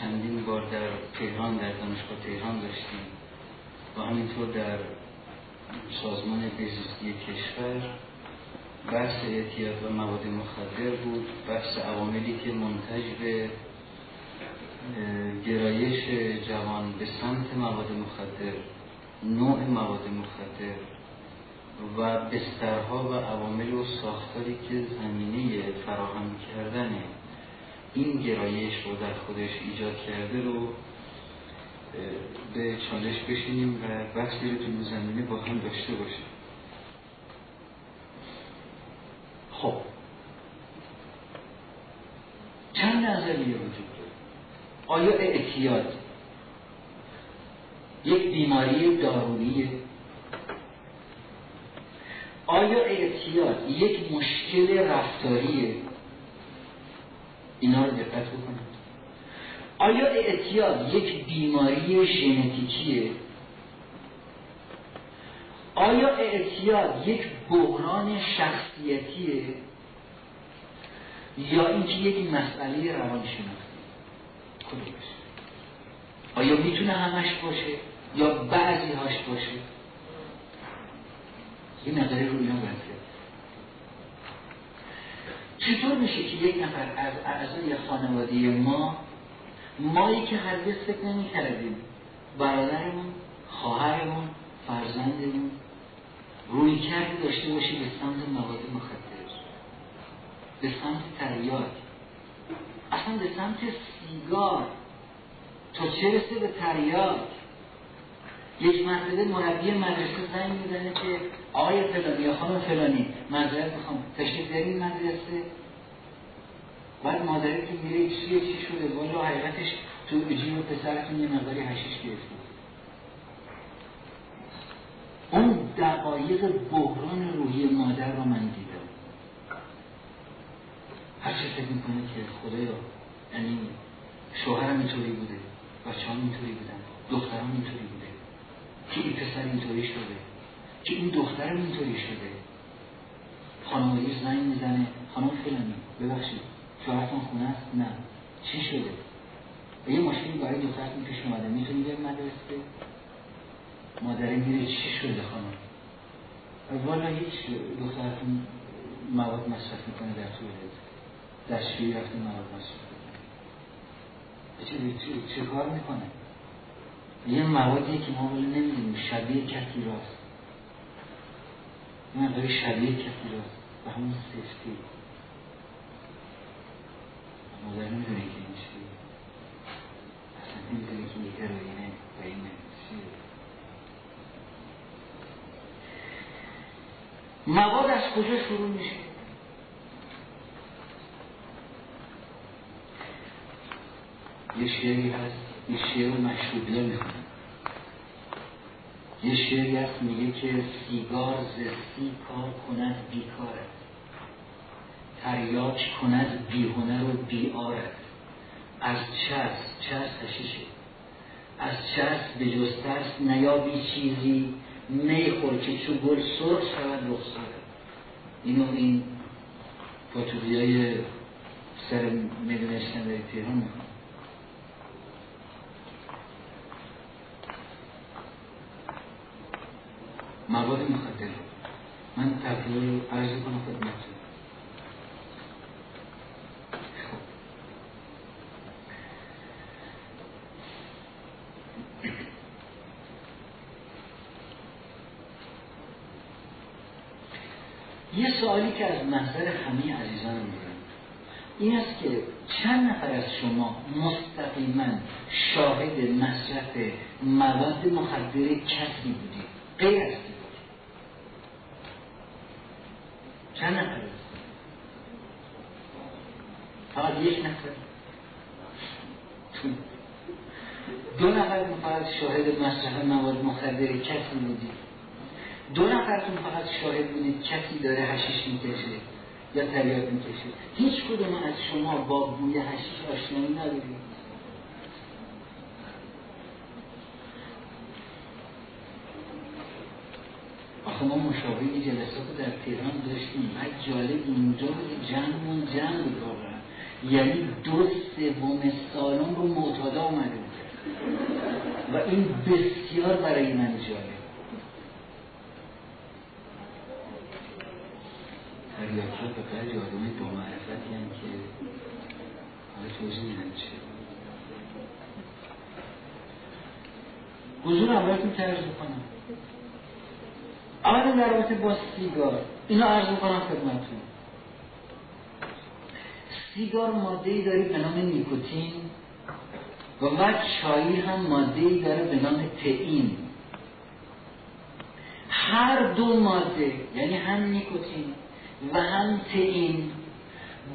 چندین بار در تهران در دانشگاه تهران داشتیم. و همینطور در سازمان بهزیستی کشور بحث اعتیاد و مواد مخدر بود. بحث عواملی که منتج به گرایش جوان به سمت مواد مخدر نوع مواد مخدر و بسترها و عوامل و ساختاری که زمینه فراهم کردن این گرایش رو در خودش ایجاد کرده رو به چالش بشینیم و بحثی رو تو زمینه با هم داشته باشیم. خب. چند نظریه وجود داره؟ آیا اعتیاد یک بیماری دارونیه آیا اعتیاد یک مشکل رفتاریه؟ اینا رو دقت بکنید. آیا اعتیاد یک بیماری ژنتیکیه؟ آیا اعتیاد یک بحران شخصیتیه؟ یا اینکه یک مسئله روانشناختی؟ کدومش آیا می‌تونه همش باشه؟ یا بعضی هاش باشه؟ یه نظری رو اینا باید چطور میشه که یک نفر از اعضای خانواده ما مایی که هرگز فکر نمی کردیم برادرمون خواهرمون فرزندمون روی کردی داشته باشی به سمت مواد مخدر به سمت تریاک. اصلا به سمت سیگار. تا چه رسه به تریاک؟ یک مرتبه مربی مدرسه زنگ می‌زنه که آقای فلانی یا خانم فلانی معذرت می‌خوام. تشریف دارین مدرسه. بعد مادرتون میره چیه چی شده؟ والا حقیقتش تو جیب پسرتون یه مقداری هشیش گرفته. اون دقایق بحران روحی مادر رو من دیدم. هر چه فکر می‌کنه که خدایا یعنی شوهرم اینطوری بوده بچه هم اینطوری بودن دخترم اینطوری بوده که این پسر اینطوری شده. که این دخترم اینطوری شده. خانواده زنگ می‌زنه. خانم فلانی ببخشید. شوهرتون خونه است؟ نه. چی شده؟ یه ماشینی برای دخترتون پیش اومده. می‌تونی بریم مدرسه؟ مادره میره چی شده خانم؟ والا هیچ دخترتون مواد مصرف می‌کنه در توالت دستشویی رفته مواد مصرف چه, چه, چه کار می‌کنه؟ یه موادی که ما ولی نمی‌دونیم شبیه کتی راست. یه مقداری شبیه کتی راست. و همون سفتی. مادر نمی‌دونه که این چیه. اصلا نمی‌دونه که یه هروینه و این چیه. مواد از کجا شروع میشه؟ یه شعری هست. یه شعر مشروبیه می‌خونه. یه شعری هست میگه که سیگار زستی کار کند بیکارت تریاک کند بیهنر و بیارت از چرس چرس هشیشه از چرس به جز ترس نیابی چیزی می خور که چو گل سرخ شود رخساره اینو این پاتوبی های سر میدون اسکندری تهران می‌کنه مواد مخدر. من تبدیل عرض کنم خدمتتون یه سوالی که از نظر همه عزیزان میگم. این است که چند نفر از شما مستقیما شاهد مصرف مواد مخدر کسی بودید؟ غیر از چند نفر فقط یک نفر. دو نفر فقط شاهد مصرف مواد مخدر کسی بودید دو نفرتون فقط شاهد بودید کسی داره هشیش می‌کشه یا تریاک می‌کشه. هیچ کدوم از شما با بوی هشیش آشنایی ندارید آخه ما مشابه جلسات در تهران داشتیم. و جالب اینجا بود جمعمون جمع بود واقعا. یعنی دو سوم سالن رو معتادا اومده بود و این بسیار برای من جالب تریاکی به قدر آدم دو معرفتی هم که حالا توضیح میدن چه. حضور امراتون ترز بکنم اولا در رابطه با سیگار. اینو عرض می‌کنم خدمتتون. سیگار ماده ای داره به نام نیکوتین و بعد چایی هم ماده داره به نام تئین. هر دو ماده یعنی هم نیکوتین و هم تئین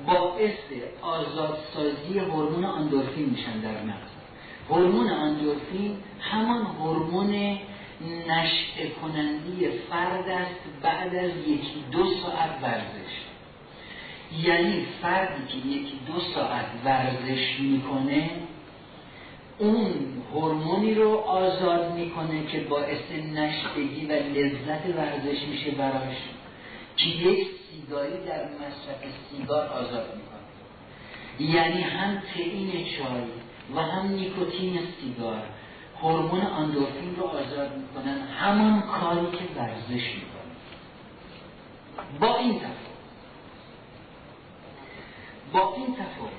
باعث آزادسازی هورمون اندورفین میشن در مغز هورمون اندورفین همان هورمون نشعه کنندی فرد است بعد از یکی دو ساعت ورزش. یعنی فردی که یکی دو ساعت ورزش می‌کنه اون هورمونی رو آزاد می‌کنه که باعث نشدگی و لذت ورزش میشه براش که یک سیگاری در مصرف سیگار آزاد می‌کنه. یعنی هم تئین چای و هم نیکوتین سیگار. هورمون اندورفین رو آزاد می‌کنن. همان کاری که ورزش می‌کنن با این تفاوت. با این تفاوت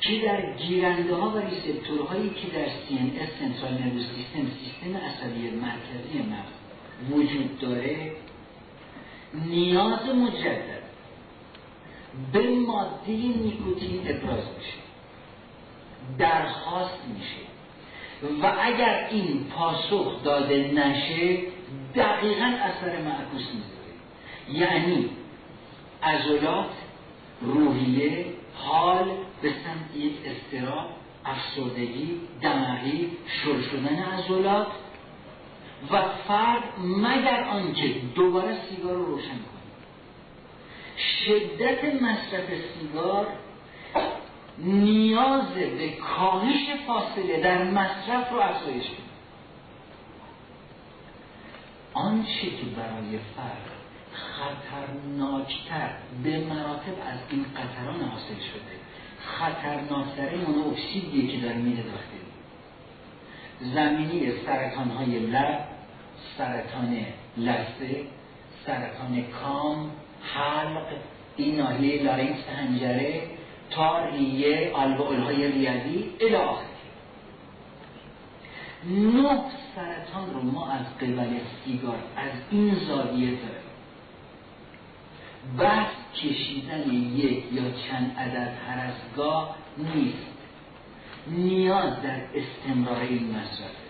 که در گیرنده ها و ریسپتورهایی که در CNS سنترال نروس سیستم سیستم عصبی مرکزی مغز وجود داره نیاز مجدد به ماده نیکوتین ابراز میشه. درخواست میشه. و اگر این پاسخ داده نشه دقیقا اثر معکوس می‌ذاره یعنی عضلات روحیه حال به سمت یک استراب افسردگی دماغی شل شدن عضلات و فرد مگر آنکه دوباره سیگار رو روشن کنه. شدت مصرف سیگار نیاز به کاهش فاصله در مصرف رو افزایش کنه آنچه که برای فرد خطرناکتر به مراتب از این قطران حاصل شده خطرناکتر مونوکسیدیه که در میده داخل. زمینی سرطان های لب سرطان لثه سرطان کام حلق این ناحیه لارینکس هنجره تا ریه الوئول های ریوی الی نه سرطان رو ما از قبل سیگار از این زاویه داریم. بحث کشیدن یک یا چند عدد هر نیست. نیاز در استمرار این مصرفه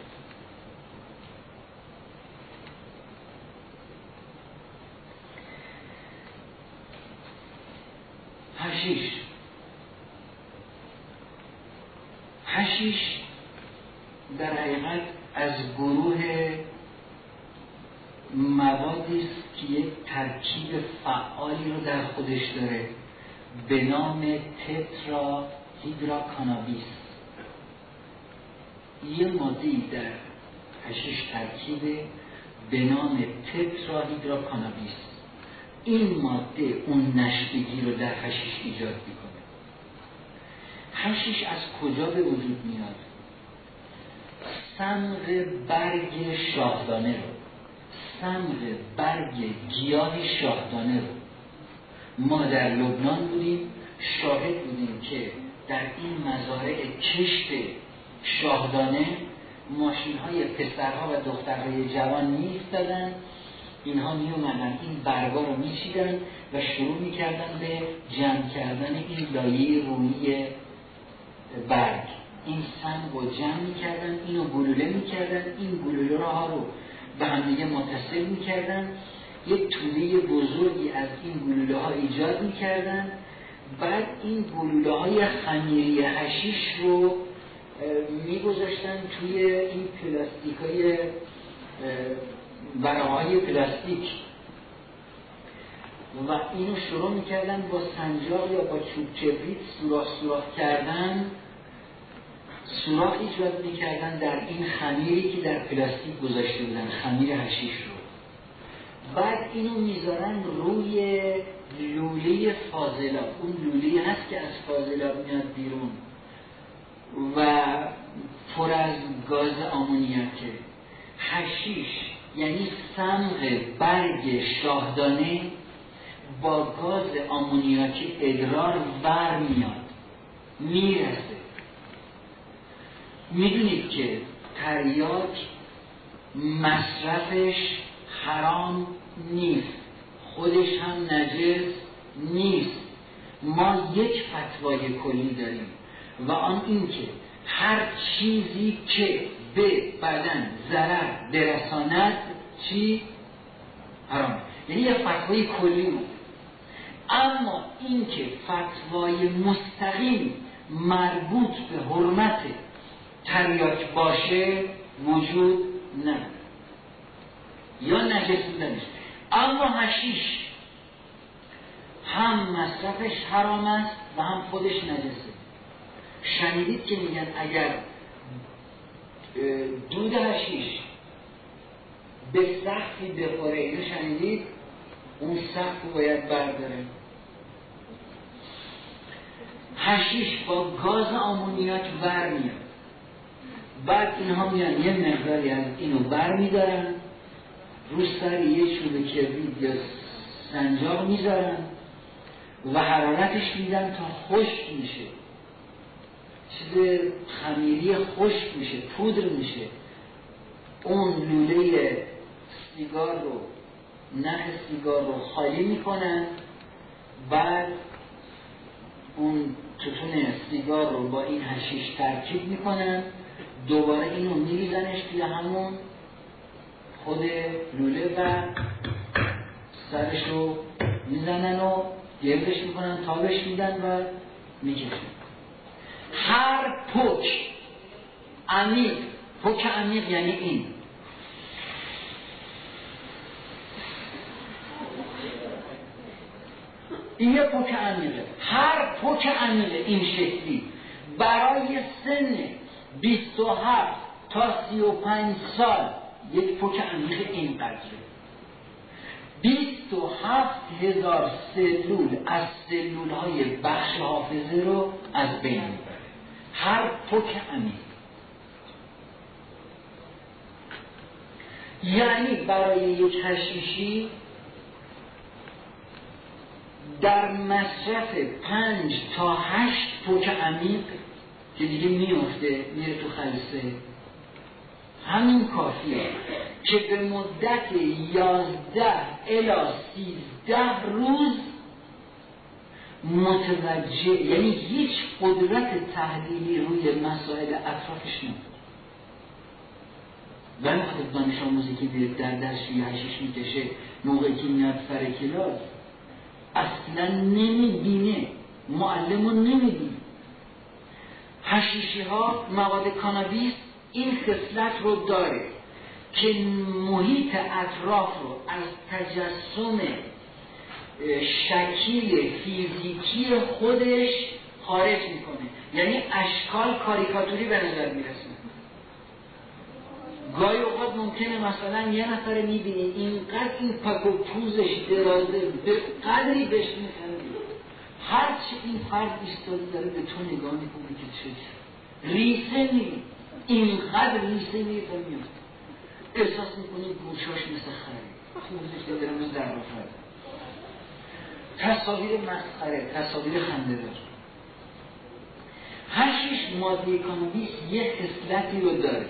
هشیش حشیش در حقیقت از گروه موادی است که یک ترکیب فعالی رو در خودش داره. به نام تترا هیدرا کانابیس یه ماده در حشیش ترکیب به نام تترا هیدرا کانابیس این ماده اون نشئگی رو در حشیش ایجاد می‌کنه. هشیش از کجا به وجود میاد؟ سمغ برگ شاهدانه رو. سمق برگ گیاه شاهدانه رو. ما در لبنان بودیم شاهد بودیم که در این مزارع کشت شاهدانه ماشین های پسرها و دخترهای جوان میستدن اینها می اومدن این برگا رو میچیدن و شروع می‌کردن به جمع کردن این لایه رومی برگ این سنگ رو جمع می‌کردن اینو گلوله می‌کردن این گلوله ها رو به همدیگه متصل می‌کردن. یک توله بزرگی از این گلوله ها ایجاد می‌کردن. بعد این گلوله های خمیری هشیش رو میگذاشتن توی این پلاستیک های براهای پلاستیک. و اینو شروع می‌کردن با سنجاق یا با چوب کبریت سوراخ سوراخ کردن. سوراخ ایجاد می‌کردن در این خمیری که در پلاستیک گذاشته بودن خمیر هشیش رو. بعد اینو می‌ذارن روی لوله فاضلاب. اون لوله هست که از فاضلاب میاد بیرون و پر از گاز آمونیاکه هشیش یعنی سمغ برگ شاهدانه با گاز آمونیاک ادرار بر میاد می‌رسه. می‌دونید که تریاک مصرفش حرام نیست. خودش هم نجس نیست. ما یک فتوای کلی داریم و آن اینکه هر چیزی که به بدن ضرر برساند چی؟ حرام. یعنی یه فتوای کلی بود اما اینکه فتوای مستقیم مربوط به حرمت تریاک باشه وجود نداره یا نجس بودنش. اما هشیش هم مصرفش حرام است و هم خودش نجسه. شنیدید که میگن اگر دود هشیش به سختی بخوره اینو شنیدید؟ اون سخت رو باید برداره. هشیش با گاز آمونیاک بر میاد. بعد اینها میان یه مقداری از اینو بر میدارن رو سر یه چوب کبرید یا سنجاق می‌ذارن و حرارتش میدن تا خشک میشه. چیز خمیری خشک میشه پودر میشه. اون لوله سیگار رو نخ سیگار رو خالی می‌کنن. بعد اون توتون سیگار رو با این هشیش ترکیب می‌کنن. دوباره اینو میریزنش توی همون خود لوله و سرش رو می‌زنن و گردش می‌کنن تابش میدن و می‌کشن. هر پک عمیق پک عمیق یعنی این. این یه پک عمیقه. هر پک عمیقه این شکلی. برای سن 27 تا 35 سال یک پک عمیق این قدره 27 هزار سلول از سلول های بخش حافظه رو از بین می‌بره. هر پک عمیق. یعنی برای یک هشیشی در مصرف پنج تا هشت پک عمیق که دیگه میفته میره تو خلصه همین کافیه که به مدت یازده الا سیزده روز متوجه یعنی هیچ قدرت تحلیلی روی مسائل اطرافش نداره ولی خود دانش آموزی که بیره در درس هشیش می‌کشه موقعی که میاد سر کلاس اصلا نمی‌بینه. معلم رو نمی‌بینه. هشیشی ها مواد کانابیس این خصلت رو داره که محیط اطراف رو از تجسم شکیل فیزیکی خودش خارج می‌کنه. یعنی اشکال کاریکاتوری به نظر می‌رسه. گاهی اوقات ممکنه مثلا یه نفر می‌بینی اینقدر این پک و پوزش درازه به قدری بهش میخندی. هرچی این فرد ایستاده داره به تو نگاه می‌کنه که چه ریسه می‌بینی اینقدر ریسه میره میاد. احساس می‌کنی گوشاش مثل خری خوب دارم مثل در تصاویر مسخره تصاویر خنده دار هشیش ماده کانابیس یه خصلتی رو داره.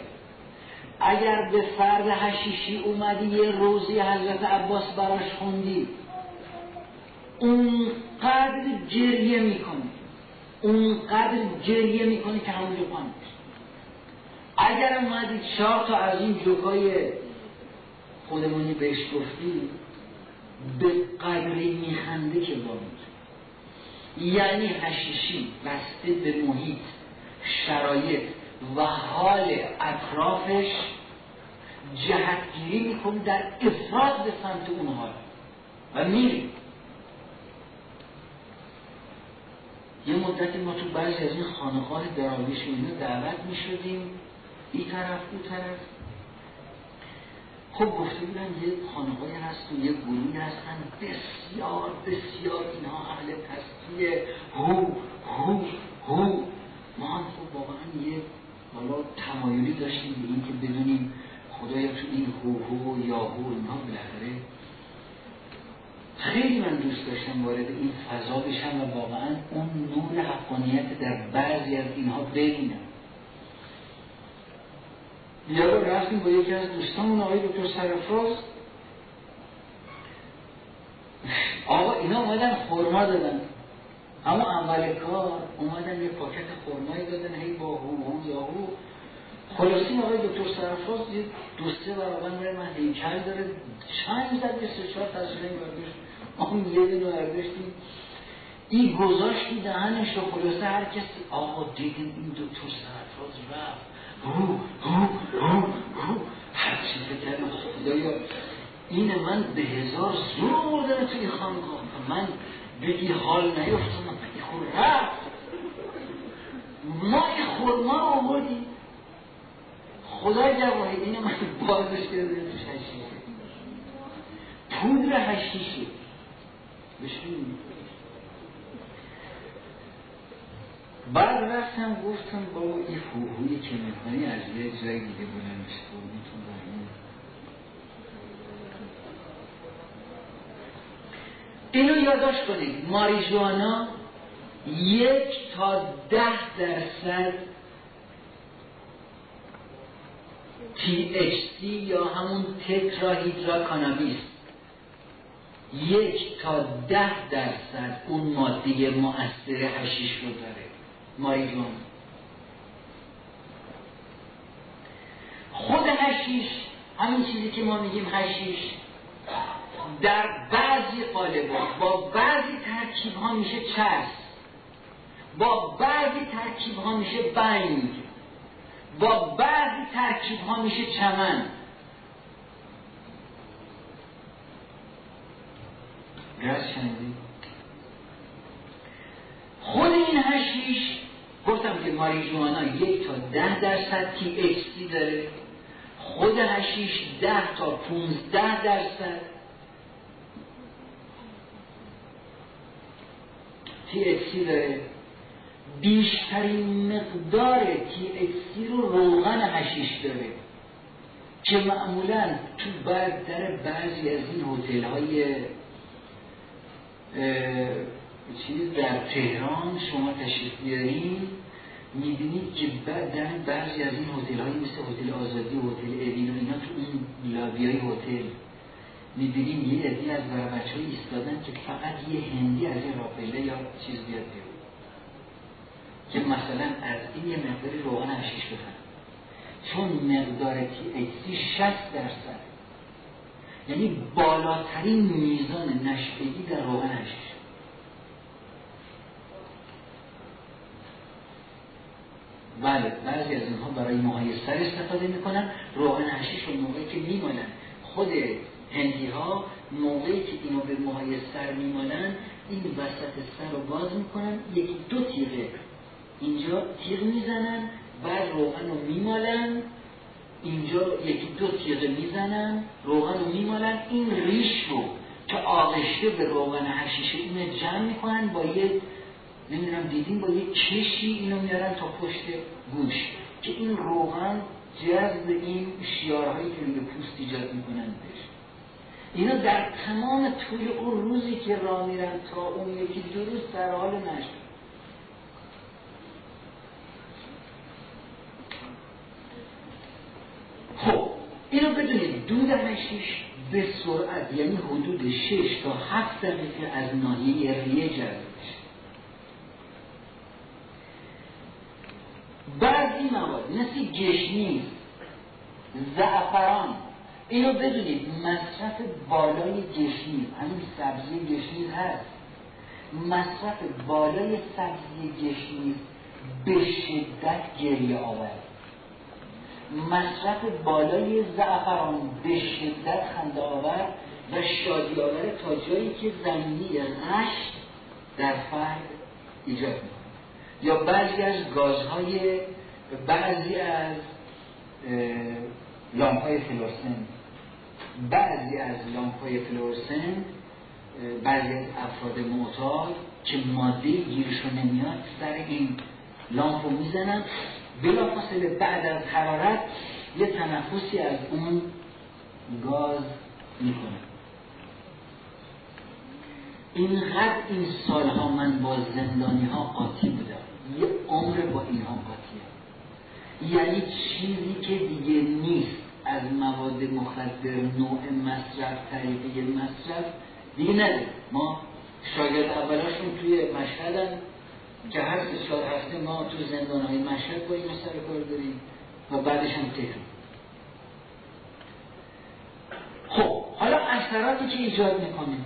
اگر به فرد هشیشی اومدی یه روزی حضرت عباس براش خوندی اونقدر جریه می‌کنه. اونقدر جریه می‌کنه که همونجا پایین اگر اومدی چهار تا از این جوکای خودمونی بهش گفتی به قدری میخنده که بامید یعنی هشیشی بسته به محیط شرایط و حال اطرافش جهتگیری می‌کنه در افراد به سمت اون حال. و میری. یه مدتی ما تو بعضی از این خانقاه دراویش اینو دعوت می‌شدیم. این طرف اون طرف. خب گفته بودن یه خانقاه هست و یه گروهی هستن. بسیار بسیار اینها اهل تسکیه. هو هو هو. ما هم خب واقعا یه حالا تمایلی داشتیم به این که بدونیم خدایا تو این هو هو یا هو اینها بالاخره خیلی من دوست داشتم وارد این فضا بشم و واقعا اون نور حقانیت در بعضی از اینها ببینم. رو رفتیم با یکی از دوستانمون آقای دکتر سرفراز آقا اینا اومدن خورما دادن. اما اول کار اومدن یه پاکت خورمایی دادن هی با هو هو یا هو. خلاصی آقای دکتر سرفراز یه دوسته برابر میره من هیکل داره. چند زد یه سه چهار تصویره برداشت اون یه دونه برداشتیم این گذاشتی دهنش رو خلاصه هر کسی آقا دیدیم این دکتر سرفراز رفت. رو رو رو رو هر چی فکر خدایا. این من به هزار زور آوردن توی خانقاه من بگی حال نیفتم من خور رفت. ما این خورما رو آوردیم. خدای جواهدین من بازش کرده توش هشیشه پودر هشیشه بعد رفتم گفتم با این فوهوی که می‌کنی از یه جای دیگه بلند میشه اینو یادداشت کنید ماریجوانا یک تا ده درصد THC یا همون تتراهیدرا کانابیس یک تا ده درصد اون ماده مؤثر هشیش رو داره. ماریجوانا خود هشیش همین چیزی که ما میگیم هشیش در بعضی قالبات با بعضی ترکیب ها میشه چرس. با بعضی ترکیب ها میشه بنگ. با بعضی ترکیب ها میشه چمن. خود این هشیش گفتم که ماریجوانا یک تا ده درصد تی داره. خود هشیش ده تا پونزده درصد تی داره. بیشترین مقدار تی رو روغن هشیش داره که معمولا تو بعد در بعضی از این هتل های چیز در تهران شما تشریف بیارین می‌بینید که بعد در بعضی از این هتل های مثل هتل آزادی و هتل اوین و اینا تو این لابی های هتل می‌بینیم یه عده‌ای از بچه های ایستادن که فقط یه هندی از این راه‌پله یا چیز بیاد بیرون. که مثلا از این یه مقداری روغن هشیش بخرن چون مقدار THC 60 درصد. یعنی بالاترین میزان نشئگی در روغن هشیش بله بعضی از اینها برای مهایستر استفاده می‌کنن. روغن هشیش رو موقعی که میمانن خود هندی ها موقعی که اینو به موهای سر میمانن این وسط سر رو باز می‌کنن. یکی دو تیغه اینجا تیغ می‌زنن بعد روغن رو میمالن. اینجا یکی دو تیغه می‌زنن روغن رو میمالن. این ریش رو که آغشته به روغن هشیشه اینو جمع می‌کنن با یه نمی‌دونم دیدیم با یه کشی اینو میارن تا پشت گوش. که این روغن جذب این شیارهایی که روی پوست ایجاد می‌کنن بشه اینا در تمام طول اون روزی که راه میرن تا اون یکی دو روز در حال نشد خب اینو بدونید دود هشیش به سرعت یعنی حدود 6 تا 7 دقیقه از ناحیه ریه جذب میشه. بعضی مواد مثل گشنیز زعفران اینو بدونید مصرف بالای گشنیز همین سبزی گشنیز هست. مصرف بالای سبزی گشنیز به شدت گریه آورد مصرف بالای زعفران به شدت خنده آور و شادی آور تا جایی که زمینی غش در فرد ایجاد می‌کنه. یا بعضی از گازهای بعضی از لامپ های فلورسن بعضی از لامپ های فلورسن بعضی از افراد معتاد که ماده گیرشون نمیاد سر این لامپ رو می‌زنن. بلافاصله بعد از حرارت یه تنفسی از اون گاز می‌کنه. اینقدر این سالها من با زندانی ها قاطی بودم. یه عمر با اینها قاطیم یعنی چیزی که دیگه نیست. از مواد مخدر نوع مصرف طریقه مصرف دیگه نده ما شاگرد اولاشون توی مشهدن. سه چهار هفته ما تو زندان های مشهد با این سر کار داریم و بعدش هم تهران. خب حالا اثراتی که ایجاد می‌کنه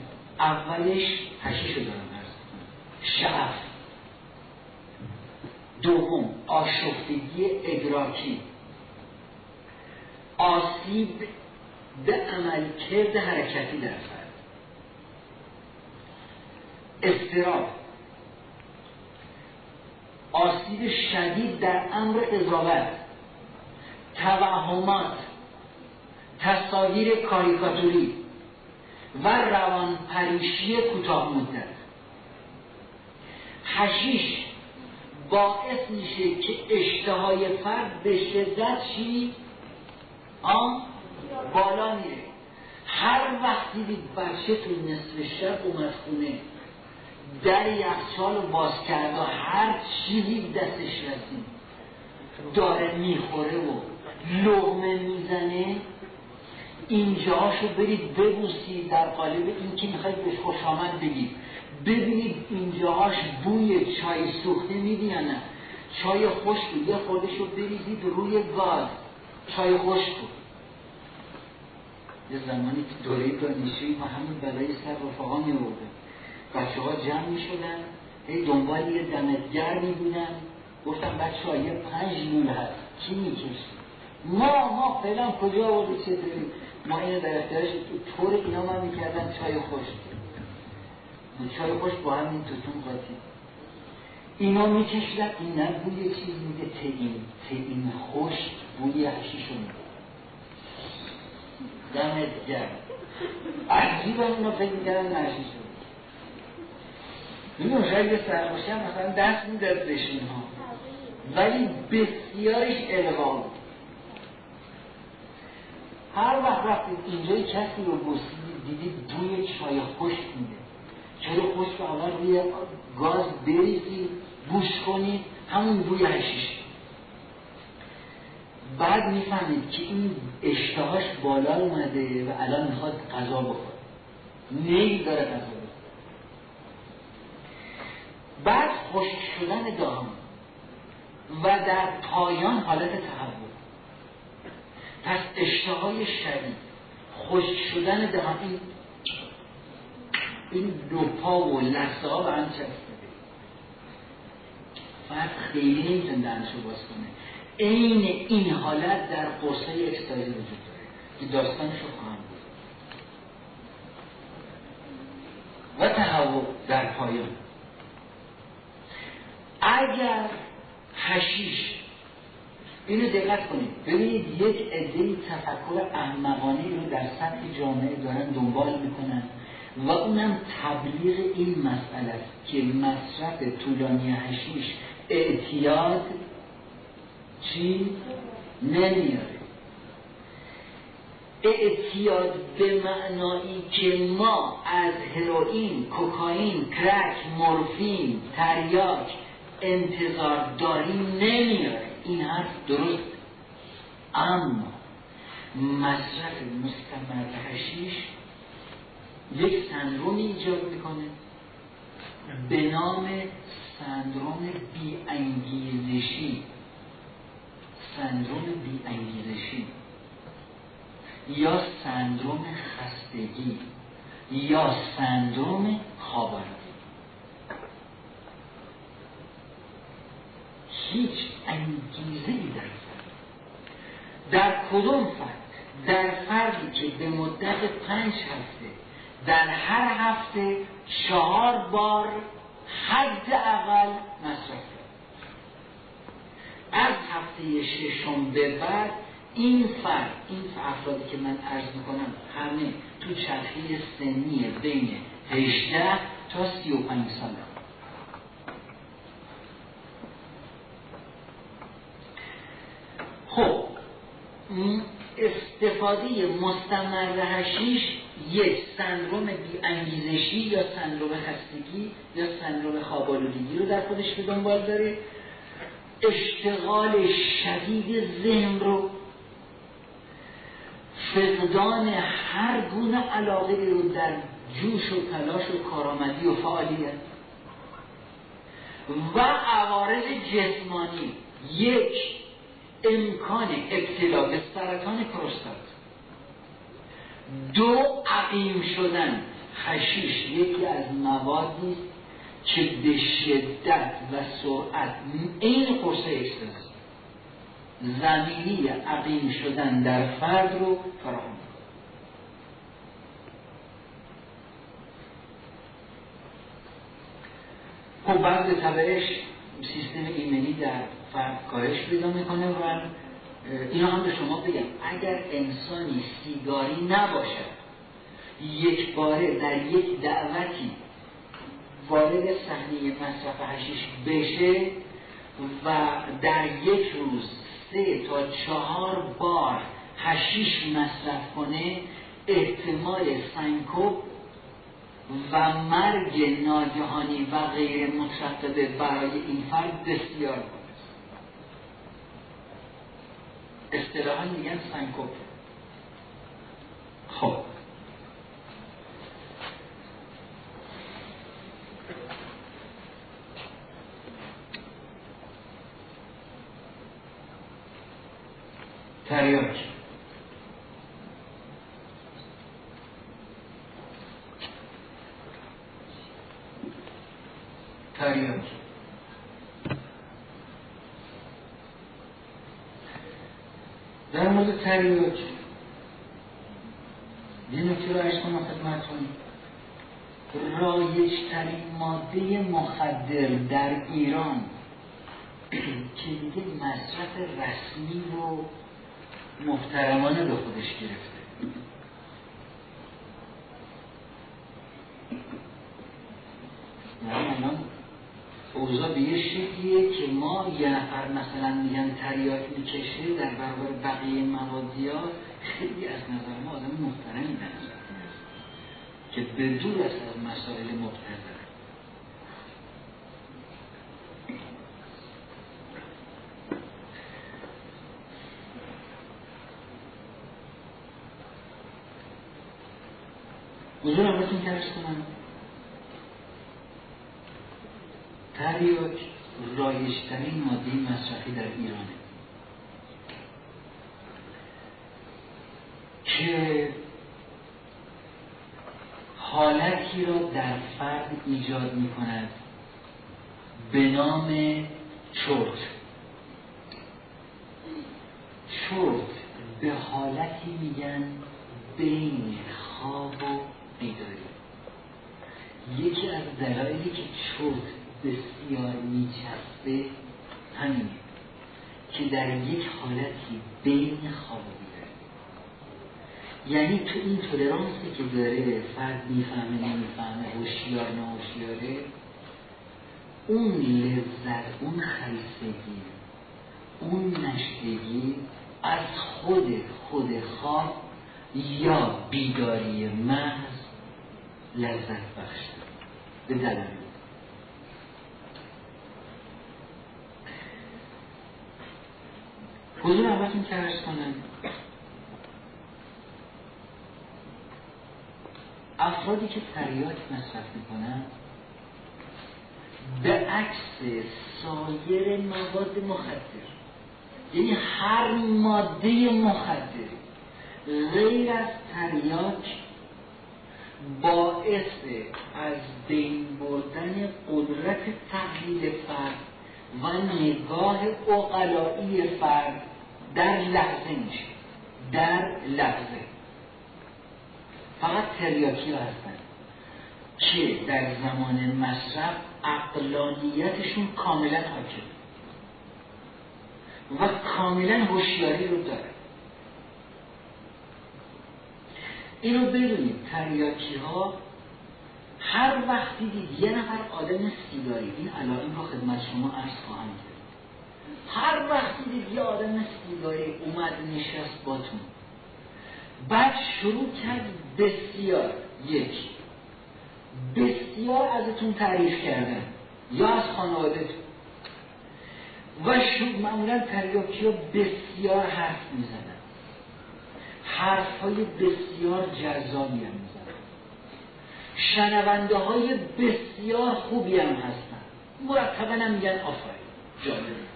اولش هشیش رو دارم ارز شعف. دوم آشفتگی ادراکی. آسیب به عملکرد حرکتی در فرد. استراب آسیب شدید در امر قضاوت توهمات تصاویر کاریکاتوری و روان پریشی کوتاه مدت. هشیش باعث میشه که اشتهای فرد به شدت چی؟ آن بالا میره. هر وقت دیدید بچه تو نصف شب اومد خونه در یخچال رو باز کرد و هر چیزی دستش رسید. داره می‌خوره و لغمه می‌زنه. اینجاهاشو برید ببوسید در قالب اینکه می‌خواید بهش خوش آمد بگید. ببینید اینجاهاش بوی چای سوخته میدی نه. چای خوش بود. یه خودشو بریزید روی گاز. چای خوش بود. یه زمانی که دوره دانشجویی ما همین بلای سر رفاقا می بچه ها جمع می شدن هی دنبال یه دمتگر می بودن گفتم بچه ها یه پنج لول هست. کی می ما ما فعلا کجا آورده چه داریم ما اینو در اختیارش طور اینا ما می‌کردن چای خوش. چای خوش با همین توتون قاطی اینا میکشدن این نه بوی چیز میده تئین. تئین خوش بوی هشیشو میده دمت گرم هم اینا فکر می‌کردن نشیش میدون شاید یه سرخوشی هم مثلا دست می‌داد بشین ها ولی بسیارش بود. هر وقت رفتید اینجای کسی رو بسیدید دیدید بوی چای خوش میده. چای خوش رو اول روی گاز بریزید بوش کنید همون بوی هشیش. بعد می‌فهمید که این اشتهاش بالا اومده و الان می‌خواد غذا بخوره. نیل داره غذا. بعد خشک شدن دهان و در پایان حالت تحول. پس اشتهای شدید خشک شدن دهان این این دو پا و لسه ها به هم چسبیده فرد خیلی نمی‌تونه دهنشو باز کنه. عین این حالت در قرصه اکستازی وجود داره. که داستانشو خواهم بود. و تحول در پایان. اگر هشیش اینو دقت کنید. ببینید یک عده تفکر احمقانه رو در سطح جامعه دارن دنبال می‌کنن و اونم تبلیغ این مسئله است که مصرف طولانی هشیش اعتیاد چی؟ نمیاره. اعتیاد به معنایی که ما از هروئین، کوکائین، کرک، مورفین، تریاک انتظار داریم نمیاره. این حرف درست. اما مصرف مستمر هشیش یک سندرومی ایجاد می‌کنه. به نام سندروم بیانگیزشی. سندروم بیانگیزشی. یا سندروم خستگی. یا سندروم خوابالودگی هیچ انگیزه ای در در کدوم فرد در فردی که به مدت پنج هفته در هر هفته چهار بار حد اول مصرف از هفته ششم به بعد این فرد این افرادی که من عرض می‌کنم همه تو چرخه سنی بین 18 تا 35 ساله خب استفاده مستمر هشیش یک سندروم بی انگیزشی یا سندروم خستگی یا سندروم خوابالودگی رو در خودش به دنبال داره. اشتغال شدید ذهن رو فقدان هر گونه علاقه رو در جوش و تلاش و کارآمدی و فعالیت. و عوارض جسمانی. یک امکان ابتلا به سرطان پروستات. دو عقیم شدن. خشیش یکی از موادی است که به شدت و سرعت این قرصه اکستازی زمینی عقیم شدن در فرد رو فراهم خب بعد به سیستم ایمنی در فرد کاهش پیدا می‌کنه و اینا هم به شما بگم اگر انسانی سیگاری نباشد یک باره در یک دعوتی وارد صحنه مصرف هشیش بشه و در یک روز سه تا چهار بار هشیش مصرف کنه احتمال سنکوب و مرگ ناگهانی و غیر مترقبه برای این فرد بسیار بود. اصطلاحا میگن سنکوپ. خب. تریاک. تریاک در مورد تریاک یه نکته رو عرض کنم. خدمتتون رایج ترین ماده مخدر در ایران که دیگه مصرف رسمی رو محترمانه به خودش گرفته یعنی الان اوضاع به یه شکلیه که ما یه نفر مثلا میگن تریاک می‌کشه در برابر بقیه موادیات خیلی از نظر ما آدم محترمی نظر که به دور از مسائل مبتدر حضور همتون که کنم تریاک. رایشترین ماده مصرفی در ایرانه. که حالتی را در فرد ایجاد می کند به نام چرت. چرت به حالتی میگن بین خواب و بیداری. یکی از دلایلی که چرت بسیار میچسبه همینه که در یک حالتی بین خواب یعنی تو این تولرانسی که داره فرد می‌فهمه نمی‌فهمه هوشیار نهوشیاره اون لذت اون خیستگی اون نشتگی از خود خود خواب یا بیداری محض لذت بخش به دلیل حضور اولتون که کنم افرادی که تریاک مصرف می‌کنن به عکس سایر مواد مخدر یعنی هر ماده مخدر غیر از تریاک باعث از بین بردن قدرت تحلیل فرد و نگاه اقلایی فرد در لحظه میشه. در لحظه. فقط تریاکی هستن. که در زمان مصرف اقلانیتشون کاملا حاکم و کاملا هوشیاری رو داره. اینو بدونید تریاکی ها هر وقتی دید یه نفر آدم سیگاری این علائم رو خدمت شما عرض خواهم کرد. هر وقتی دید یه آدم سیگاری اومد نشست باتون. بعد شروع کرد بسیار. یک بسیار ازتون تعریف کردن. یا از خانواده. و شد معمولا تریاکی ها بسیار حرف می‌زنن حرف های بسیار جذابی هم می‌زنن شنونده های بسیار خوبی هم هستن. مرتبا هم میگن آفرین. جالب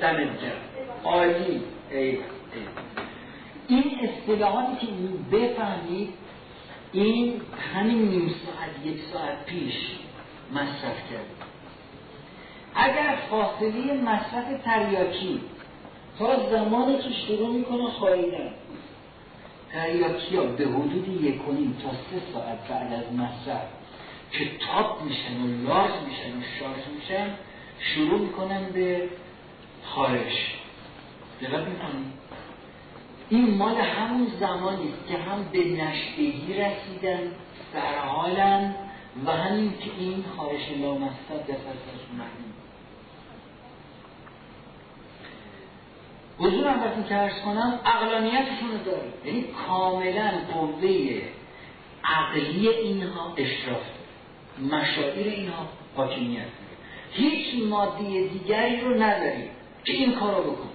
دمت عالی. ای این اصطلاحاتی که بفهمید این همین نیم ساعت یک ساعت پیش مصرف کرد. اگر فاصله مصرف تریاکی تا زمانی که شروع می‌کنه خواهیدن تریاکی ها به حدود یک تا سه ساعت بعد از مصرف که تاپ میشن و لاز میشن و شارژ میشن شروع می‌کنن به خارش دقت می‌کنید این مال همون زمانی که هم به نشتگی رسیدن سرحالن و همین که این خارش لامصب دست از حضور هم وقتی که ارز کنم اقلانیتشون رو داره یعنی کاملا قوه عقلی اینها اشراف مشاعر اینها حاکمیت هیچ مادی دیگری رو نداری که این کار رو بکنه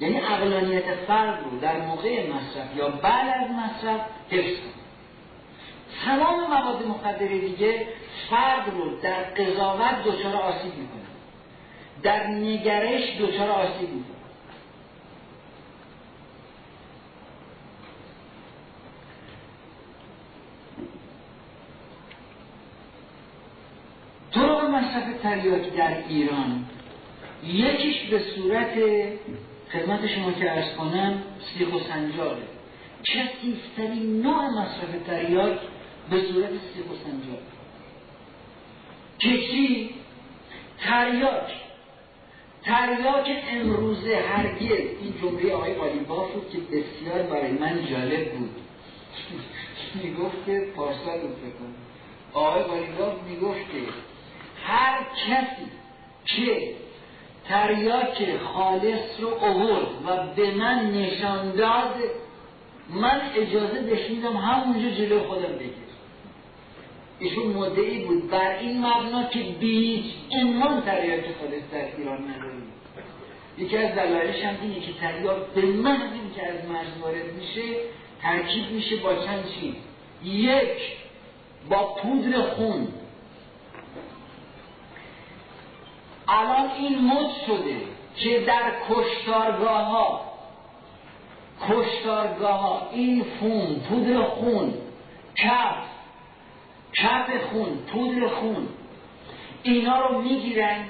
یعنی اقلانیت فرد رو در موقع مصرف یا بعد از مصرف حفظ کنه تمام مواد مخدر دیگه فرد رو در قضاوت دچار آسیب می‌کنه. در نگرش دچار آسیب می‌کنه. مصرف تریاک در ایران. یکیش به صورت خدمت شما که ارز کنم سیخ و سنجاره کسیفترین نوع مصرف تریاک به صورت سیخ و سنجار که چی؟ تریاک تریاک امروزه هرگز این جمله آقای قالیباف بود که بسیار برای من جالب بود. می‌گفت که پارسال رو فکر آقای قالیباف می‌گفت که هر کسی که تریاک خالص رو آورد و به من نشان داد من اجازه بهش همونجا جلو خودم بگیر ایشون مدعی بود بر این مبنا که بیچ عنوان تریاک خالص در ایران نداریم. یکی از دلایلش هم اینه که تریاک به این که از مرز میشه ترکیب میشه با چند چیز. یک با پودر خون. الان این مد شده که در کشتارگاه ها کشتارگاه ها این فون پودر خون کف کف خون پودر خون اینا رو می‌گیرن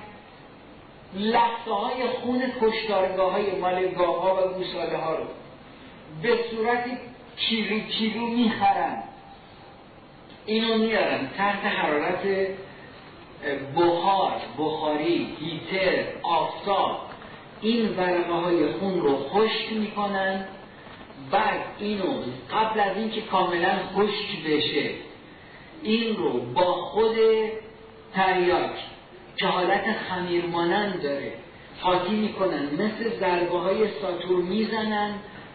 لفته های خون کشتارگاه های مالگاه ها و گوساله ها رو. به صورت کیلو کیلو می‌خرن. اینو میارن تحت حرارت بخار بخاری هیتر آفتاب این ورقه های خون رو خشک می‌کنن. بعد اینو قبل از اینکه کاملا خشک بشه این رو با خود تریاک که حالت خمیر مانند داره قاطی می‌کنن. مثل ضربه های ساتور می‌زنن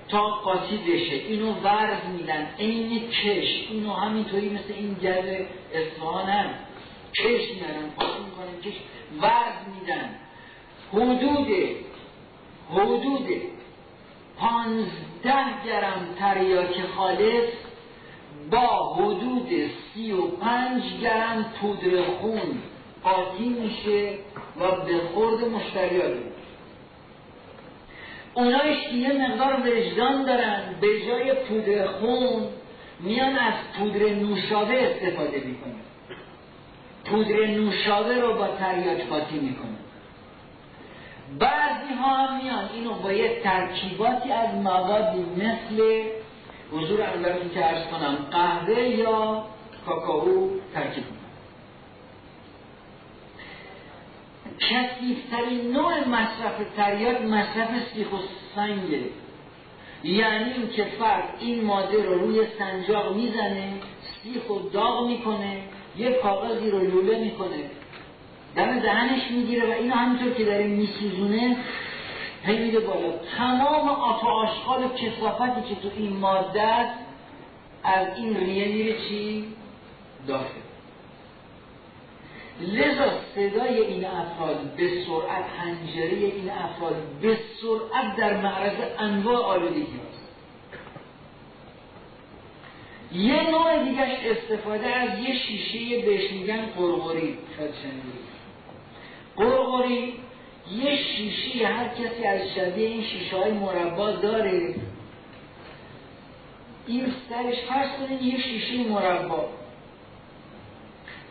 تا قاطی بشه. اینو ورز میدن. عین کش اینو همینطوری مثل این گرد اصفهان هم کش میارن قاطی می‌کنن کش ورز میدن حدود حدود پانزده گرم تریاک خالص با حدود سی و پنج گرم پودر خون قاطی میشه و به خورد مشتری اونایش یه مقدار وجدان دارن به جای پودر خون میان از پودر نوشابه استفاده می‌کنن. پودر نوشابه رو با تریاک قاطی می‌کنن بعضی ها میان اینو با یه ترکیباتی از موادی مثل حضور اولتون که ارز کنم قهوه یا کاکائو ترکیب کنن کثیف‌ترین نوع مصرف تریاک مصرف سیخ و سنگه. یعنی اینکه فرد این ماده رو روی سنجاق می‌زنه سیخ و داغ می‌کنه یه کاغذی رو لوله می‌کنه. دم دهنش می‌گیره و اینو همینطور که داره میسوزونه هی میده بالا. تمام آت آشغال کثافتی که تو این ماده است از این ریه میره چی؟ داخل. لذا صدای این افراد به سرعت هنجره این افراد به سرعت در معرض انواع آلودگی هست یه نوع دیگرش استفاده از یه شیشه بهش میگن قرقری شاید قرقری یه شیشه هر کسی از شبیه این شیشه های مربا داره این سرش فرض کنید یه شیشه مربا.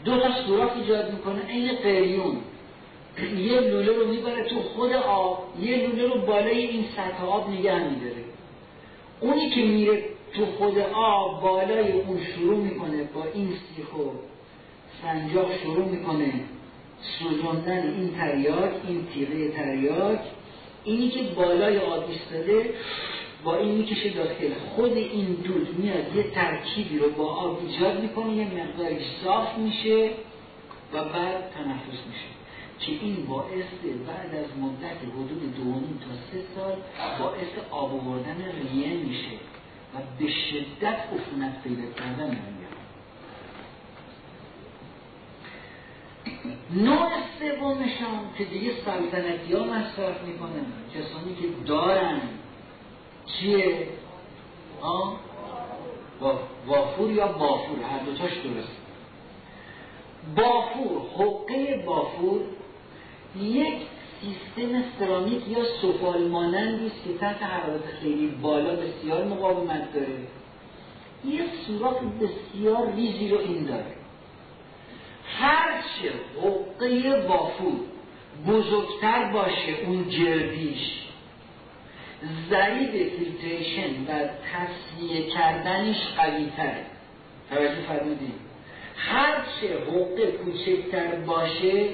دو تا سوراخ ایجاد می‌کنه این قریون. یه لوله رو می‌بره تو خود آب یه لوله رو بالای این سطح آب نگه میداره. اونی که میره تو خود آب بالای اون شروع می‌کنه با این سیخ و سنجاق شروع می‌کنه. سوزوندن این تریاک این تیغه تریاک. اینی که بالای آب ایستاده با این می‌کشه داخل خود این دود میاد یه ترکیبی رو با آب ایجاد می‌کنه یه مقداری صاف میشه و بعد تنفس میشه. که این باعث بعد از مدت حدود دو تا سه سال باعث آب آوردن ریه میشه. و به شدت عفونت پیدا کردن ریه نوع سومشان که دیگه سلطنتی ها مصرف می‌کنن کسانی که دارن چیه؟ وافور یا بافور؟ هر دوتاش درست بافور حقه بافور یک سیستم سرامیک یا سفال مانندی است که تحت حرارت خیلی بالا بسیار مقاومت داره. یه سوراخ بسیار ریزی رو این داره. هرچه حقه بافور بزرگتر باشه اون جردیش ضریب فیلتریشن و تصمیه کردنش قوی تره توجه فرمودید هرچه حقه کوچکتر باشه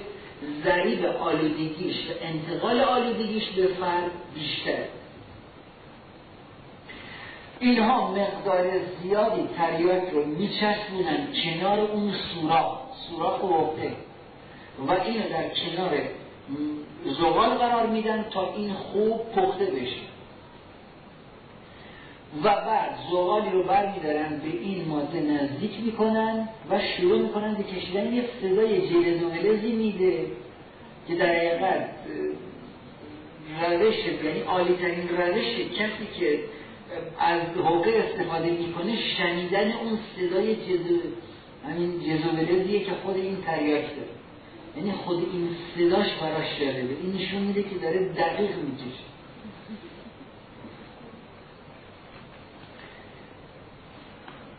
ضریب آلودگیش و انتقال آلودگیش به فرد بیشتر. اینها مقدار زیادی تریاک رو میچسبونن کنار اون سوراخ. سوراخ حقه و اینو در کنار زغال قرار میدن تا این خوب پخته بشه. و بعد زغالی رو برمیدارن به این ماده نزدیک می‌کنن و شروع می‌کنن به کشیدن یه صدای جلز و ملزی میده که در حقیقت روش یعنی عالی ترین روش کسی که از حقه استفاده می‌کنه شنیدن اون صدای جزو همین جزو که خود این تریاک داره. یعنی خود این صداش براش جالبه. این نشون میده که داره دقیق می‌کشه.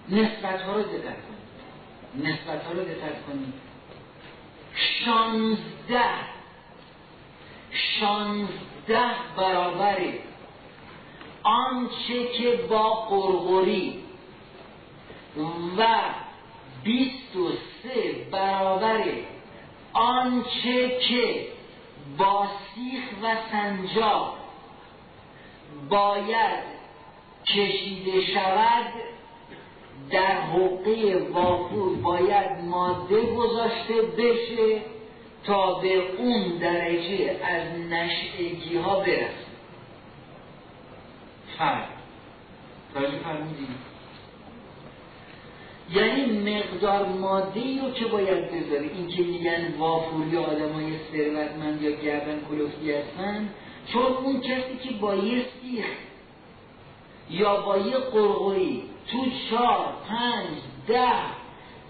نسبت ها رو دقت کنید. نسبت ها رو دقت کنید. شانزده. شانزده برابر آنچه که با قرقری و بیست و سه برابر آنچه که با سیخ و سنجاب باید کشیده شود در حقه وافور باید ماده گذاشته بشه تا به اون درجه از نشعگی ها برسه. فرق توجه فرمودید یعنی مقدار ماده رو که باید بذاری این که میگن وافوری آدم های ثروتمند یا گردن کلوفتی هستن چون اون کسی که با یه سیخ یا با یه قرقوری تو چهار پنج ده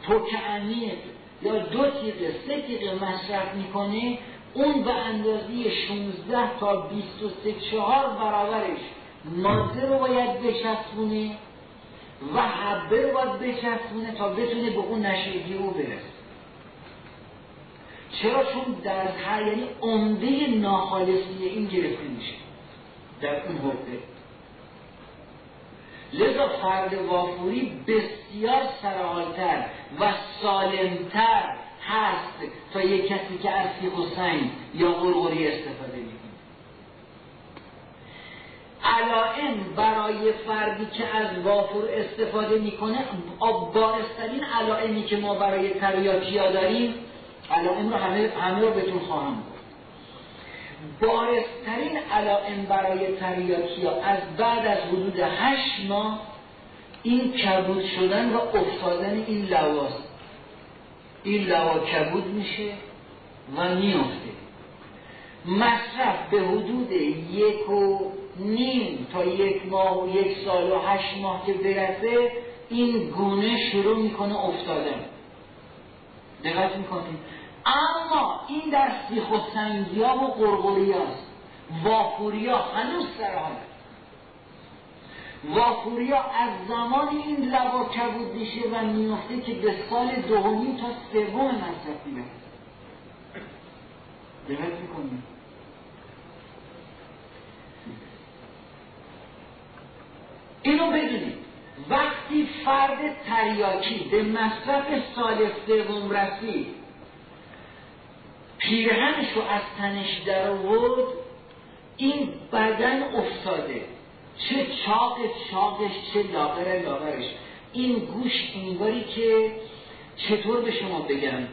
توک عمیق یا دو تیقه سه تیقه مصرف می‌کنه اون به اندازه 16 تا 23 چهار برابرش ماده رو باید بچسبونه و حبه رو باید بچسبونه تا بتونه به اون نشگی رو برسه. چرا؟ چون در هر یعنی عمده ناخالصی این گرفته میشه. در اون حقه لذا فرد وافوری بسیار سرحالتر و سالمتر هست تا یک کسی که از سیخ و یا غرغری استفاده می‌کنه. علائم برای فردی که از وافور استفاده می‌کنه بارسترین علائمی که ما برای تریاکی داریم علائم رو همه, همه رو بهتون خواهم گفت. بارسترین علائم برای تریاکی از بعد از حدود هشت ماه این کبود شدن و افتادن این لواست این لوا کبود میشه و میافته مصرف به حدود یک و نیم تا یک ماه و یک سال و هشت ماه که برسه این گونه شروع می‌کنه افتادن. دقت می‌کنیم اما این در سیخ و سنگی ها و قرقوری هاست وافوری ها هنوز سرحاله. وافوری ها از زمان این لبا کبود میشه و میفته که به سال دومی تا سوم مصرف می‌رسه. دقت می‌کنیم اینو بدونید وقتی فرد تریاکی به مصرف سال سوم رسید پیرهنش رو از تنش در آورد این بدن افتاده. چه چاق چاقش چه لاغر لاغرش. این گوش انگاری که چطور به شما بگم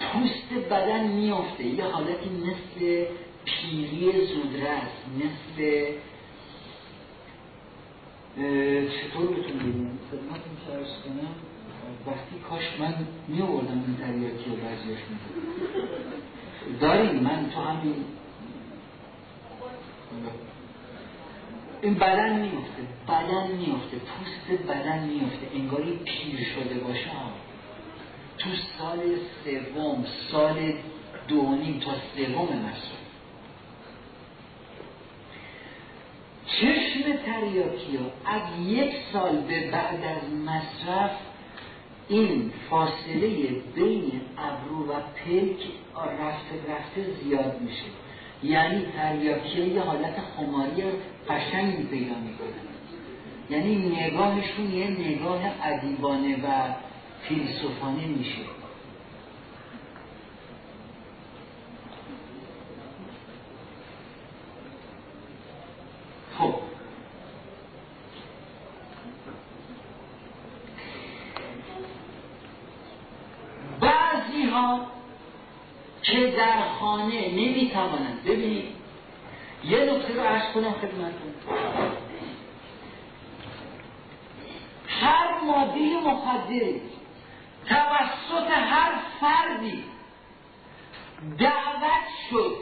پوست بدن میافته. یه حالتی مثل پیری زودرس مثل چطور بتون بگیم خدمتون کنم وقتی کاش من می آوردم این تریاکی رو بعضیاش می داریم من تو همین این بدن میفته بدن میفته پوست بدن میفته انگاری پیر شده باشه. تو سال سوم سال دونیم تا سوم مصرف چشم تریاکی ها از یک سال به بعد از مصرف این فاصله بین ابرو و پلک رفته رفته زیاد میشه. یعنی تریاکی یه حالت خماری قشنگی پیدا می‌کنن یعنی نگاهشون یه نگاه ادیبانه و فیلسوفانه میشه خب بعضی ها که در خانه نمی‌توانند. ببینید. یه نکته رو عرض کنم خدمتتون. هر ماده مخدری توسط هر فردی دعوت شد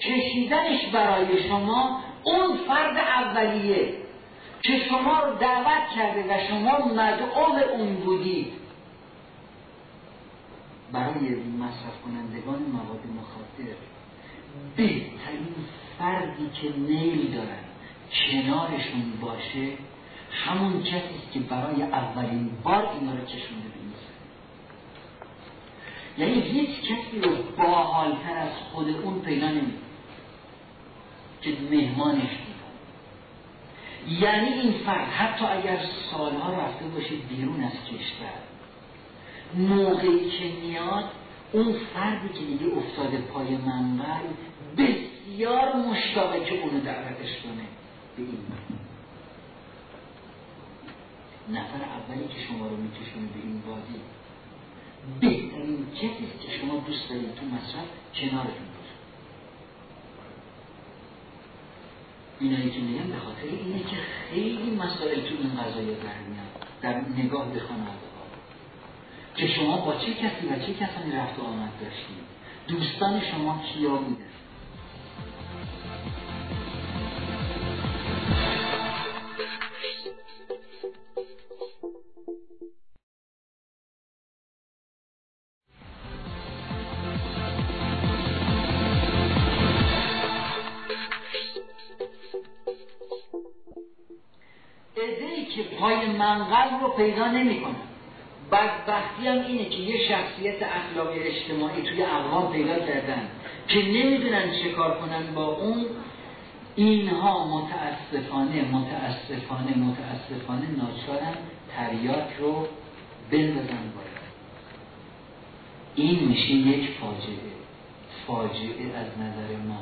کشیدنش برای شما اون فرد اولیه که شما رو دعوت کرده و شما مدعو اون بودید. برای مصرف کنندگان مواد مخدر بهترین فردی که نیل دارن کنارشون باشه همون کسی که برای اولین بار اینا رو کشونده به یعنی هیچ کسی رو باحالتر از خود اون پیدا نمیده که مهمانش یعنی این فرد حتی اگر سالها رفته باشه بیرون از کشور موقعی که میاد اون فردی که دیگه افتاده پای منبر بسیار مشتاقه که اونو دعوتش کنه. به این نفر اولی که شما رو میکشونه به این وادی بهترین کسی که شما دوست دارید تو مصرف کنارتون باشه. اینایی که میگن به خاطر اینه که خیلی مسائل تو این قضایی در در نگاه به خانواده. که شما با چه کسی و چه کسانی رفت آمد داشتید؟ دوستان شما کیا بودن؟ که پای منقل رو پیدا نمی‌کنن بدبختی هم اینه که یه شخصیت اخلاقی اجتماعی توی اقوام پیدا کردن که نمی‌دونن چه کار کنن با اون. اینها متاسفانه متاسفانه متاسفانه ناچارن تریاک رو بندازن باید این میشه یک فاجعه فاجعه از نظر ما.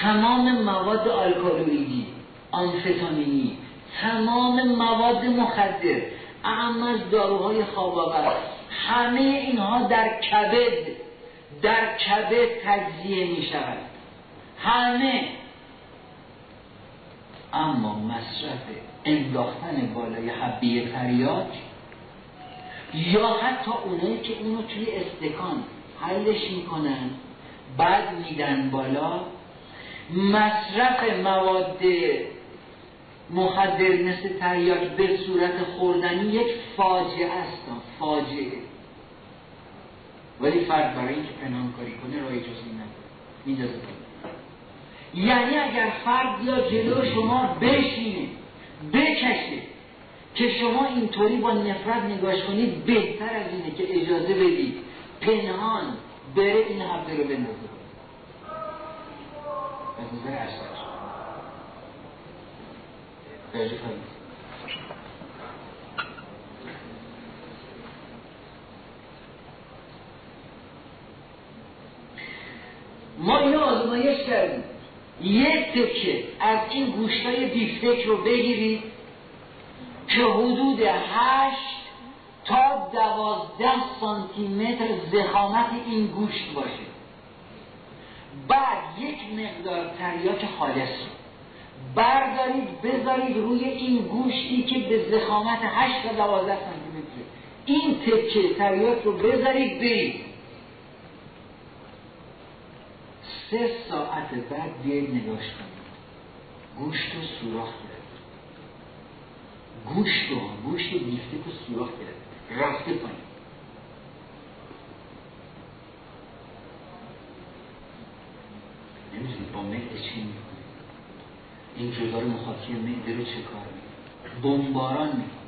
تمام مواد آلکالویدی آنفتامینی تمام مواد مخدر اهم از داروهای خوابآور. همه اینها در کبد در کبد تجزیه می شود همه. اما مصرف انداختن بالای حبیه تریاک یا حتی اونایی که اونو توی استکان حلش می‌کنن بعد میدن بالا مصرف مواد مخدر مثل تریاک به صورت خوردنی یک فاجعه است. فاجعه. ولی فرد برای اینکه پنهان کاری کنه راه اجازه نداره. میندازه یعنی اگر فرد بیا جلو شما بشینه بکشه که شما اینطوری با نفرت نگاش کنید بهتر از اینه که اجازه بدید پنهان بره این حبه رو بندازه. از نظر ما اینو آزمایش کردیم. یک تکه از این گوشتای بیفتک رو بگیرید که حدود هشت تا دوازده سانتی متر زخامت این گوشت باشه. بعد یک مقدار تریاک خالص بردارید بذارید روی این گوشتی که به زخامت 8 تا 12 سانتی متر این تکه تریاک رو بذارید برید. سه ساعت بعد بیاید نگاش کنید. گوشت رو سوراخ کرد. گوشت رو گوشت بیفته رو سوراخ کرد. رفته پایین. نمی‌دونید با مهد چی این جدار مخاطی معده رو چه کار بمباران می‌کنه.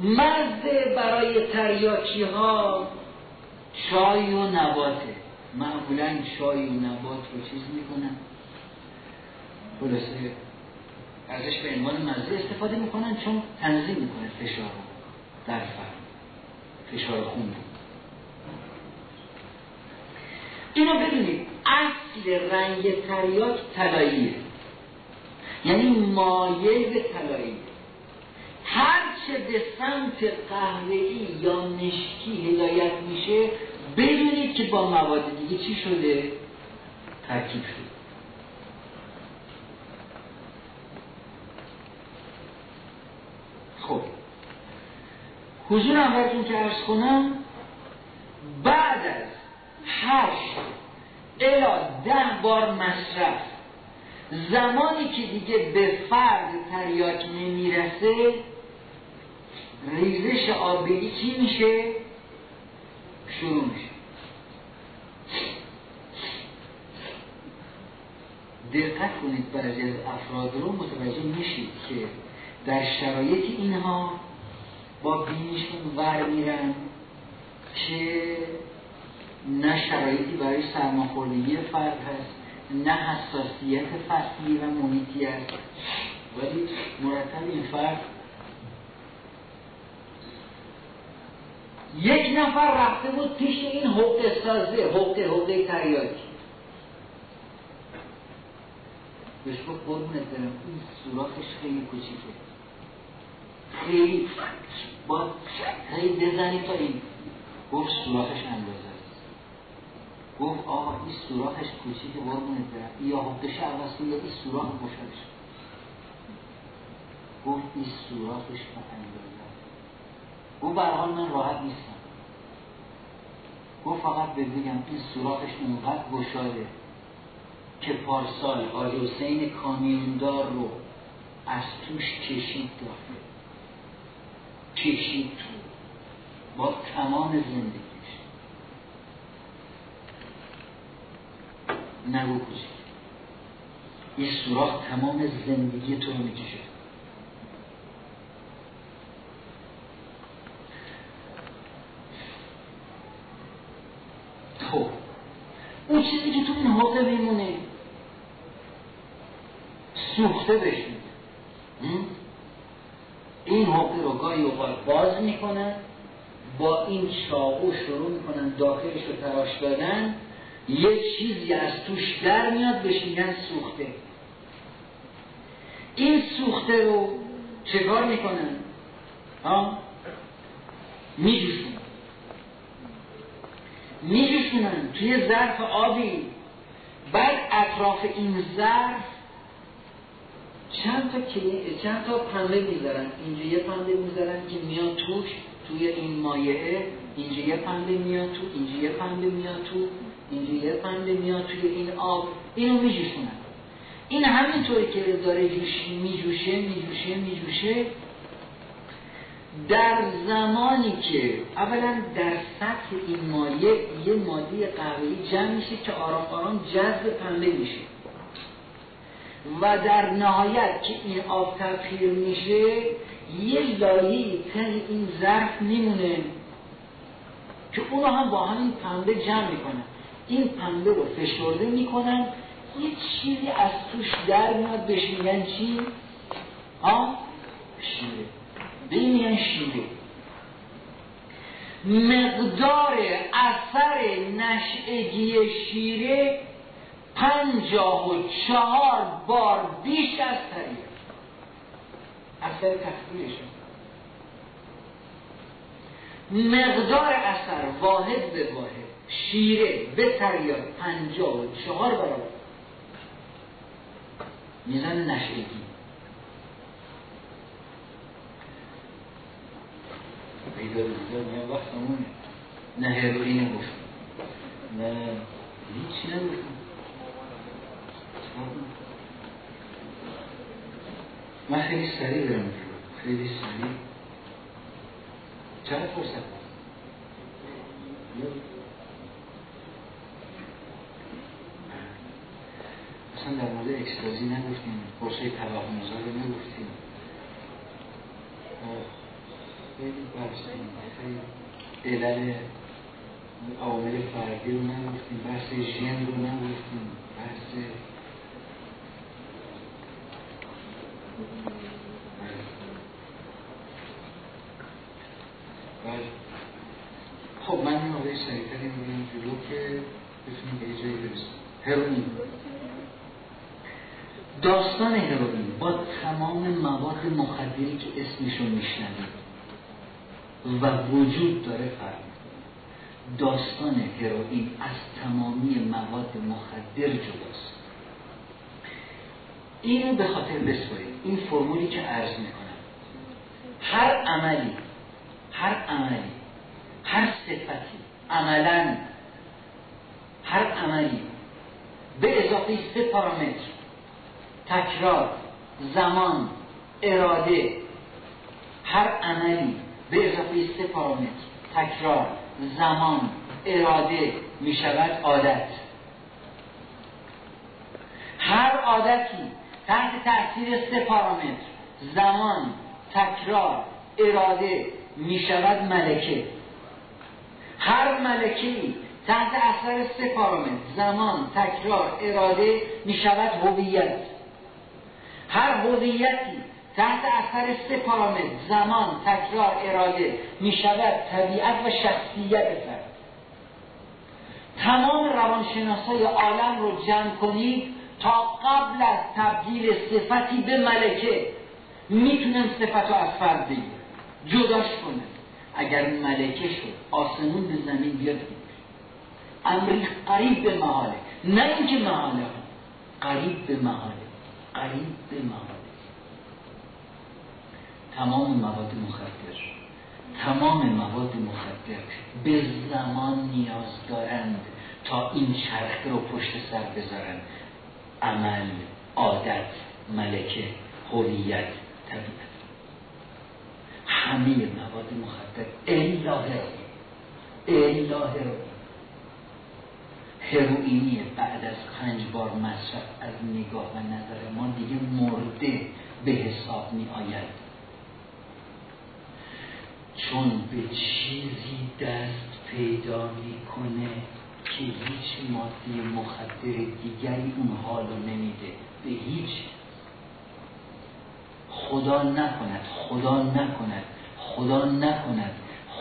مزه برای تریاکی ها چای و نباته. معمولا چای و نبات رو چیز می‌کنن. خلاصه ازش به عنوان مزه استفاده می‌کنن چون تنظیم می‌کنه فشار در فرم فشار خون اینو ببینید؟ اصل رنگ تریاک طلاییه یعنی مایل به طلایی هرچه به سمت قهوه‌ای یا مشکی هدایت میشه بدونید که با مواد دیگه چی شده؟ ترکیب شده. خب. حضور اولتون که ارز کنم بعد از هشت. الا ده بار مصرف. زمانی که دیگه به فرد تریاک نمی‌رسه ریزش آبی چی میشه؟ شروع میشه. دقت کنید بعضی از افراد رو متوجه میشید که در شرایط اینها با بینیشون ور میرن که نه شرایطی برای سرماخوردگی فرد هست نه حساسیت فصلی و محیطی است. ولی مرتب این فرد یک نفر رفته بود پیش این حقه سازه حقه حقه تریاکی. بهش گفت قربونت دارم این سوراخش خیلی کوچیکه. خیلی با هی بزنی تا این گفت سوراخش اندازه. گفت آقا این سوراخش کوچیک قربونت برم. یا حقش عوض یا این سوراخ خوشش گفت این سوراخش به اندازه گفت برحال من راحت نیستم. گفت فقط بگم این سوراخش اونقدر گشاده که پارسال آقای حسین کامیوندار رو از توش کشید داخل. کشید. تو با تمام زندگیش نگو کشید این سوراخ تمام زندگی تو رو می‌کشه. خب اون چیزی که تو این حقه میمونه سوخته بشید این حقه رو گاهی اوقات باز می‌کنن با این چاقو شروع می‌کنن داخلش رو تراش دادن یه چیزی از توش در میاد بهش میگن سوخته. این سوخته رو چکار می‌کنن؟ ها؟ میجوشن میجوشونن توی ظرف آبی. بعد اطراف این ظرف چند تا چند تا پنبه می‌ذارن؟ اینجا یه پنبه می‌ذارن که میاد توش توی این مایعه. اینجا یه پنبه میاد تو اینجا یه پنبه میاد تو. اینجا یه پنبه میاد توی این آب اینو میجوشونن این همینطوری که داره جوشی میجوشه میجوشه میجوشه در زمانی که اولا در سطح این مایع یه ماده قهوه‌ای جمع میشه که آرام آرام جذب پنبه میشه. و در نهایت که این آب تبخیر میشه یه لایه تن این ظرف میمونه که اونو هم با همین پنبه جمع می‌کنن این پنبه رو فشرده می‌کنن یه چیزی از توش در میاد بهش میگن چی؟ ها؟ شیره. به این میگن شیره. مقدار اثر نشعگی شیره پنجاه و چهار بار بیش از طریق اثر تخدیرش مقدار اثر واحد به واحد. شیره به تریاد پنجاه و چهار برابر میزن نشگی پیدا دیگر میان وقتمونه نه هروئین گفت نه. هیچی نگفتم. من خیلی سریع برم. خیلی سریع. چند فرصت؟ اصلا در مورد اکسپازی نگفتیم پرسه توهم رو نگفتیم. بحثیم خیلی علل عوامل فردی رو نگفتیم بحث ژن رو نگفتیم بحث خب من این آقای سریعتری میگم جلو که بتونیم به جایی برسیم. هروئین داستان هروئین با تمام مواد مخدری که اسمشو میشنوید و وجود داره فرق داستان هروئین از تمامی مواد مخدر جداست. اینو به خاطر بسپارید. این فرمولی که عرض می‌کنم. هر عملی هر عملی هر صفتی عملا هر عملی به اضافه سه پارامتر تکرار زمان اراده. هر عملی به اضافه سه پارامتر. تکرار زمان اراده می شود عادت. هر عادتی تحت تاثیر سه پارامتر زمان تکرار اراده می شود ملکه. هر ملکه تحت اثر سه پارامتر زمان تکرار اراده می شود هویت. هر هویتی تحت اثر سه پارامتر زمان تکرار اراده می شود طبیعت و شخصیت فرد. تمام روانشناسای عالم رو جمع کنید تا قبل از تبدیل صفتی به ملکه می‌تونن صفت و از فرد بگیرن. جداش کنن. اگر ملکه شد آسمون به زمین بیاد. امری قریب به محاله. نه اینکه محاله قریب به محاله. قریب به محاله تمام مواد مخدر. تمام مواد مخدر به زمان نیاز دارند تا این چرخه رو پشت سر بذارن. عمل عادت ملکه هویت طبیعت. همه مواد مخدر. الا هروئین هروئینی بعد از پنج بار مصرف از نگاه و نظر ما دیگه مرده به حساب می آید. چون به چیزی دست پیدا می‌کنه که هیچ ماده مخدر دیگری اون حال رو نمیده. به هیچ. خدا نکند خدا نکند خدا نکند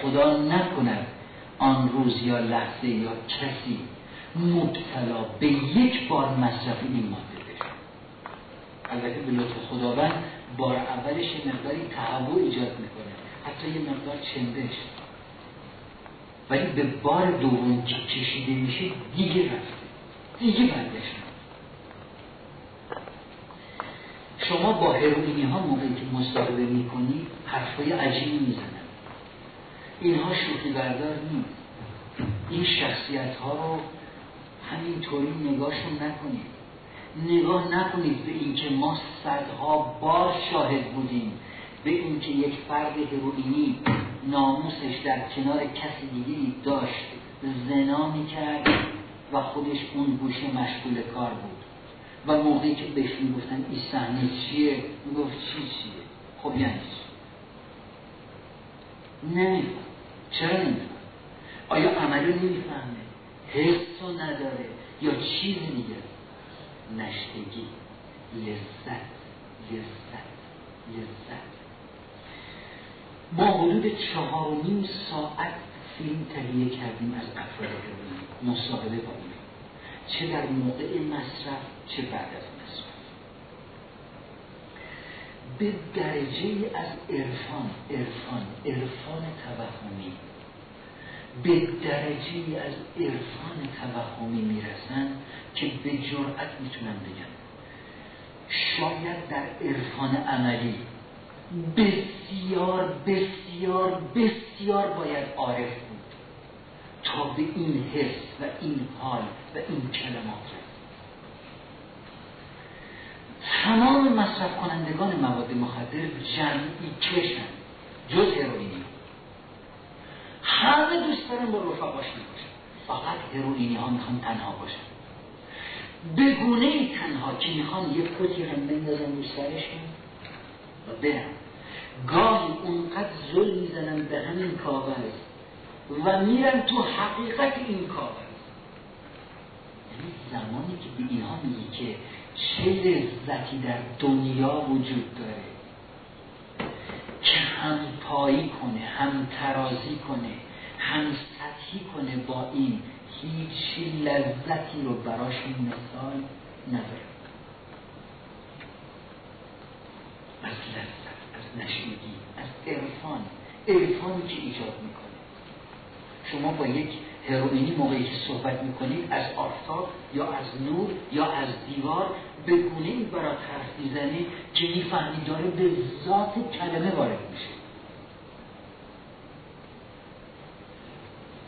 خدا نکند. آن روز یا لحظه یا کسی مبتلا به یک بار مصرف این ماده بشه. البته به لطف خداوند بار اولش مقداری تهوع ایجاد می‌کنه. حتی یه مقدار چندش ولی به بار دوم که کشیده میشه دیگه رفته. دیگه برگشت شما با هروئینی ها موقعی که مصاحبه می‌کنید حرفای عجیبی می‌زنن. اینها شوخی بردار نیست. این شخصیت ها رو همینطوری نگاهشون نکنید. نگاه نکنید به اینکه ما صدها بار شاهد بودیم. به اینکه یک فرد هروئینی ناموسش در کنار کسی دیگری داشت زنا می‌کرد و خودش اون گوشه مشغول کار بود. و موقعی که بهش می‌گفتن این صحنه چیه؟ می‌گفت چی چیه؟ خب یعنی نمیفهم. چرا نمیفهم؟ آیا عملو نمی‌فهمه؟ حس نداره یا چیز دیگه نشتگی لذت لذت لذت. ما حدود چهار نیم ساعت فیلم تهیه کردیم از افراد مصاحبه با چه در موقع مصرف چه بعد از مصرف. به درجه از عرفان عرفان عرفان توهمی به درجه از عرفان توهمی می‌رسن که به جرأت می‌تونن بگن شاید در عرفان عملی بسیار بسیار بسیار باید عارف بود تا به این حس و این حال و این کلمات رسید. تمام مصرف کنندگان مواد مخدر جمعی کشن جز هروئینی همه دوست دارن با رفقاش باشن فقط هروئینی ها می‌خوان تنها باشن. به گونه تنها که می‌خوان یه کتی هم بندازن رو سرشون و برن. گاهی اونقدر ظلم می‌زنن به همین کاغذ و میرن تو حقیقت این کاغذ. یعنی زمانی که به اینها میگی که چه لذتی در دنیا وجود داره. که هم پایی کنه هم ترازی کنه هم سطحی کنه با این هیچ لذتی رو براش مثال نداره. از لذت از نشنگی از عرفان. عرفانی که ایجاد می‌کنه. شما با یک هروئینی موقعی که صحبت می‌کنید از آفتاب یا از نور یا از دیوار به گونه ای برای حرف می‌زنید که می‌فهمید داره به ذات کلمه وارد میشه.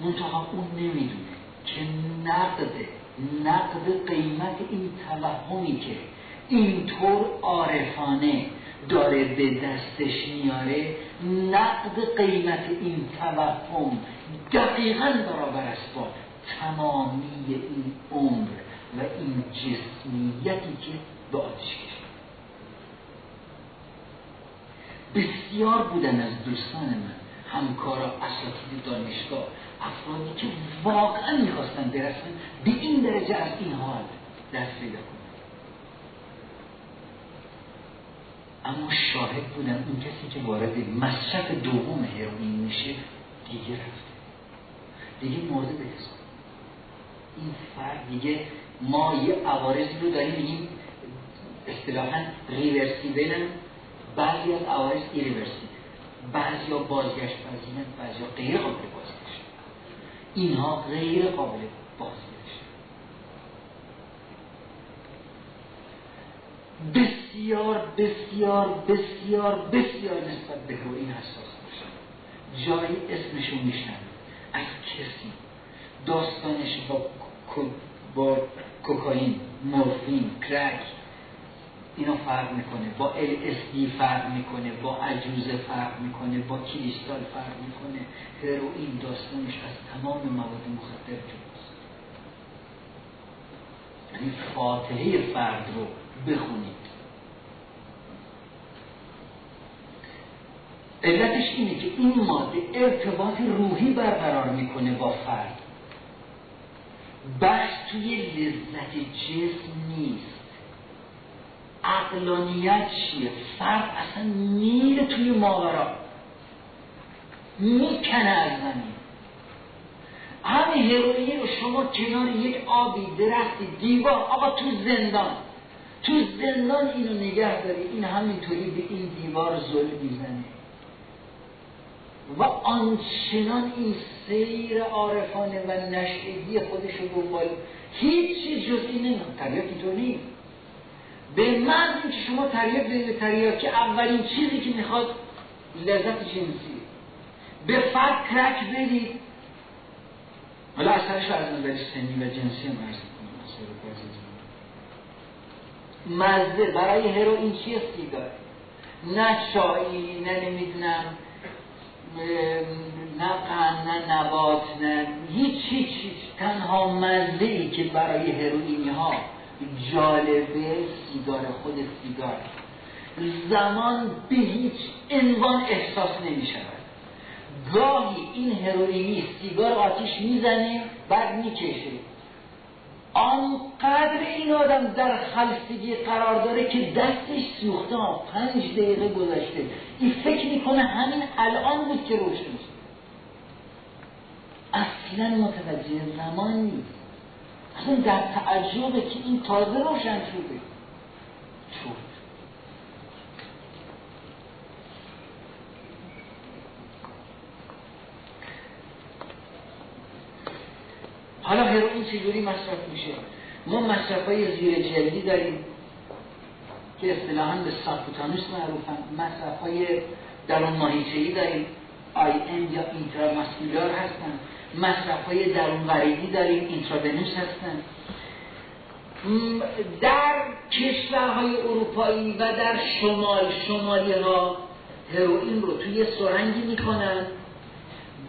منتها اون نمی‌دونه که نقد نقد قیمت این توهمی که اینطور عارفانه داره به دستش میاره نقد قیمت این توهم دقیقا برابر است با تمامی این عمر و این جسمیتی که به آتش بسیار بودن از دوستان من همکارا اساتید دانشگاه افرادی که واقعا می‌خواستن برسن به این درجه از این حال دست پیدا کنن. اما شاهد بودن اون کسی که وارد مصرف دوم هروئین میشه دیگه رفته. دیگه مورد به حساب این فرد دیگه ما یه عوارضی رو داریم میگیم اصطلاحا ریورسیبل بعضی از عوارض ایریورسیبل بعضی ها بازگشت پذیرن بعضی ها غیر قابل بازگشت. اینها غیر قابل بازگشت. بسیار بسیار بسیار بسیار نسبت به این حساس باشن جایی اسمشو میشن از کسی. داستانش با با کوکائین مورفین کرک. اینا فرق می‌کنه. با LSD فرق می‌کنه. با عجوزه فرق می‌کنه. با کریستال فرق می‌کنه. هروئین داستانش از تمام مواد مخدر جداست. یعنی فاتحه فرد رو بخونید علتش اینه که این ماده ارتباط روحی برقرار می‌کنه با فرد. بحث توی لذت جسم نیست. عقلانیت چیه؟ فرد اصلا میره توی ماورا. می‌کنه از زمین. همین هروئین رو شما کنار یک آبی درختی دیوار آقا تو زندان. تو زندان اینو نگه داری. این همینطوری به این دیوار زل می‌زنه. و آنچنان این سیر عارفانه و نشعگی خودش رو دنبال هیچی جز این طبیعت اینطور به من که شما تریاک بدید تریاک اولین چیزی که می‌خواد لذت جنسی به فرد کرک بدید. حالا اثرش از نظر سنی و جنسی هم عرض مزه برای هروئین چیه سیگار نه چایی نه نمی‌دونم نه قند نه نبات نه هیچ هیچ تنها مزه ای که برای هروئینی ها جالبه سیگار خود سیگار. زمان به هیچ عنوان احساس نمی شود گاهی این هروئینی سیگار آتیش می‌زنه بعد می‌کشه. آنقدر این آدم در خلصگی قرار داره که دستش سوخته پنج دقیقه گذشته. این فکر می‌کنه همین الان بود که روشن شد اصلا متوجه زمان نیست. اصلا در تعجبه که این تازه روشن شده. شد حالا هروئین چجوری مصرف میشه؟ ما مصرف های زیر جلدی داریم که اصطلاحا به سابکوتانوس معروفن. مصرف های درون ماهیچه‌ای داریم. آی ام یا اینتراماسکولار هستن. مصرف های درون وریدی داریم. اینتراونوس هستن. در کشورهای اروپایی و در شمال شمالی ها هروئین رو توی سرنگی می‌کنن.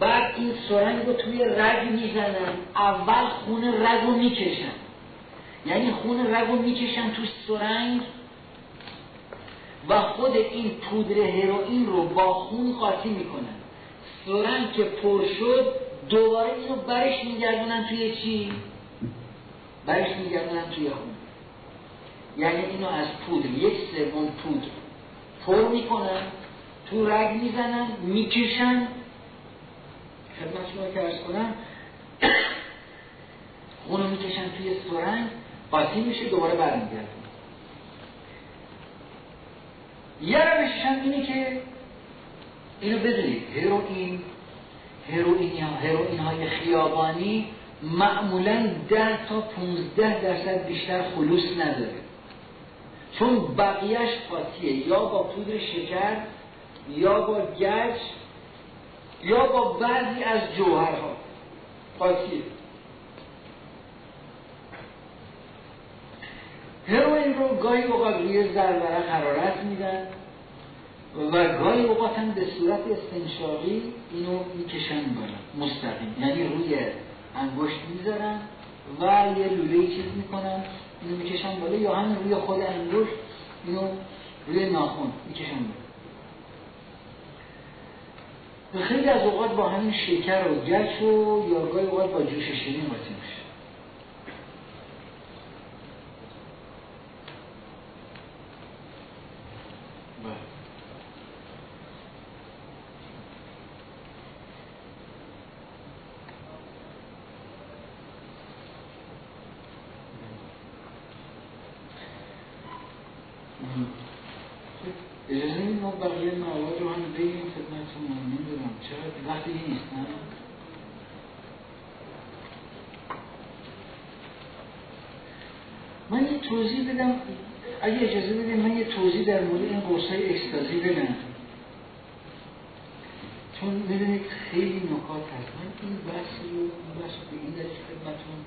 بعد این سرنگ رو توی رگ می‌زنن. اول خون رگ رو می‌کشن. یعنی خون رگ رو می‌کشن توی سرنگ و خود این پودر هروئین رو با خون قاطی می‌کنن. سرنگ که پر شد دوباره اینو برش میگردونن توی چی؟ برش میگردونن توی خون. یعنی اینو از پودر یک سوم پودر پر می‌کنن تو رگ می‌زنن می‌کشن خدمت شما که ارز کنم. خونو می‌کشن توی سرنگ قاطی میشه دوباره برمیگردن. یه روشش هم اینه که اینو بدونید هروئین هروئین هروئین های خیابانی معمولا ده تا 15 درصد بیشتر خلوص نداره. چون بقیهش قاطیه یا با پودر شکر یا با گچ یا با بعضی از جوهرها. قاطیه هروئین رو گاهی اوقات روی زربره قرارت میدن و گاهی اوقات هم به صورت استنشاقی اینو می‌کشن بالا مستقیم. یعنی روی انگشت می‌ذارن و یه لوله چیز می‌کنن اینو می‌کشن بالا یا هم روی خود انگشت اینو روی ناخون می‌کشن بالا. خیلی از اوقات با همین شکر و گچ و یا گاهی اوقات با جوش شیرین قاطی میشه. قرص های اکستازی بدم چون می‌دونید خیلی نکات هست. من این بحث رو این بحث به این دلیل خدمتتون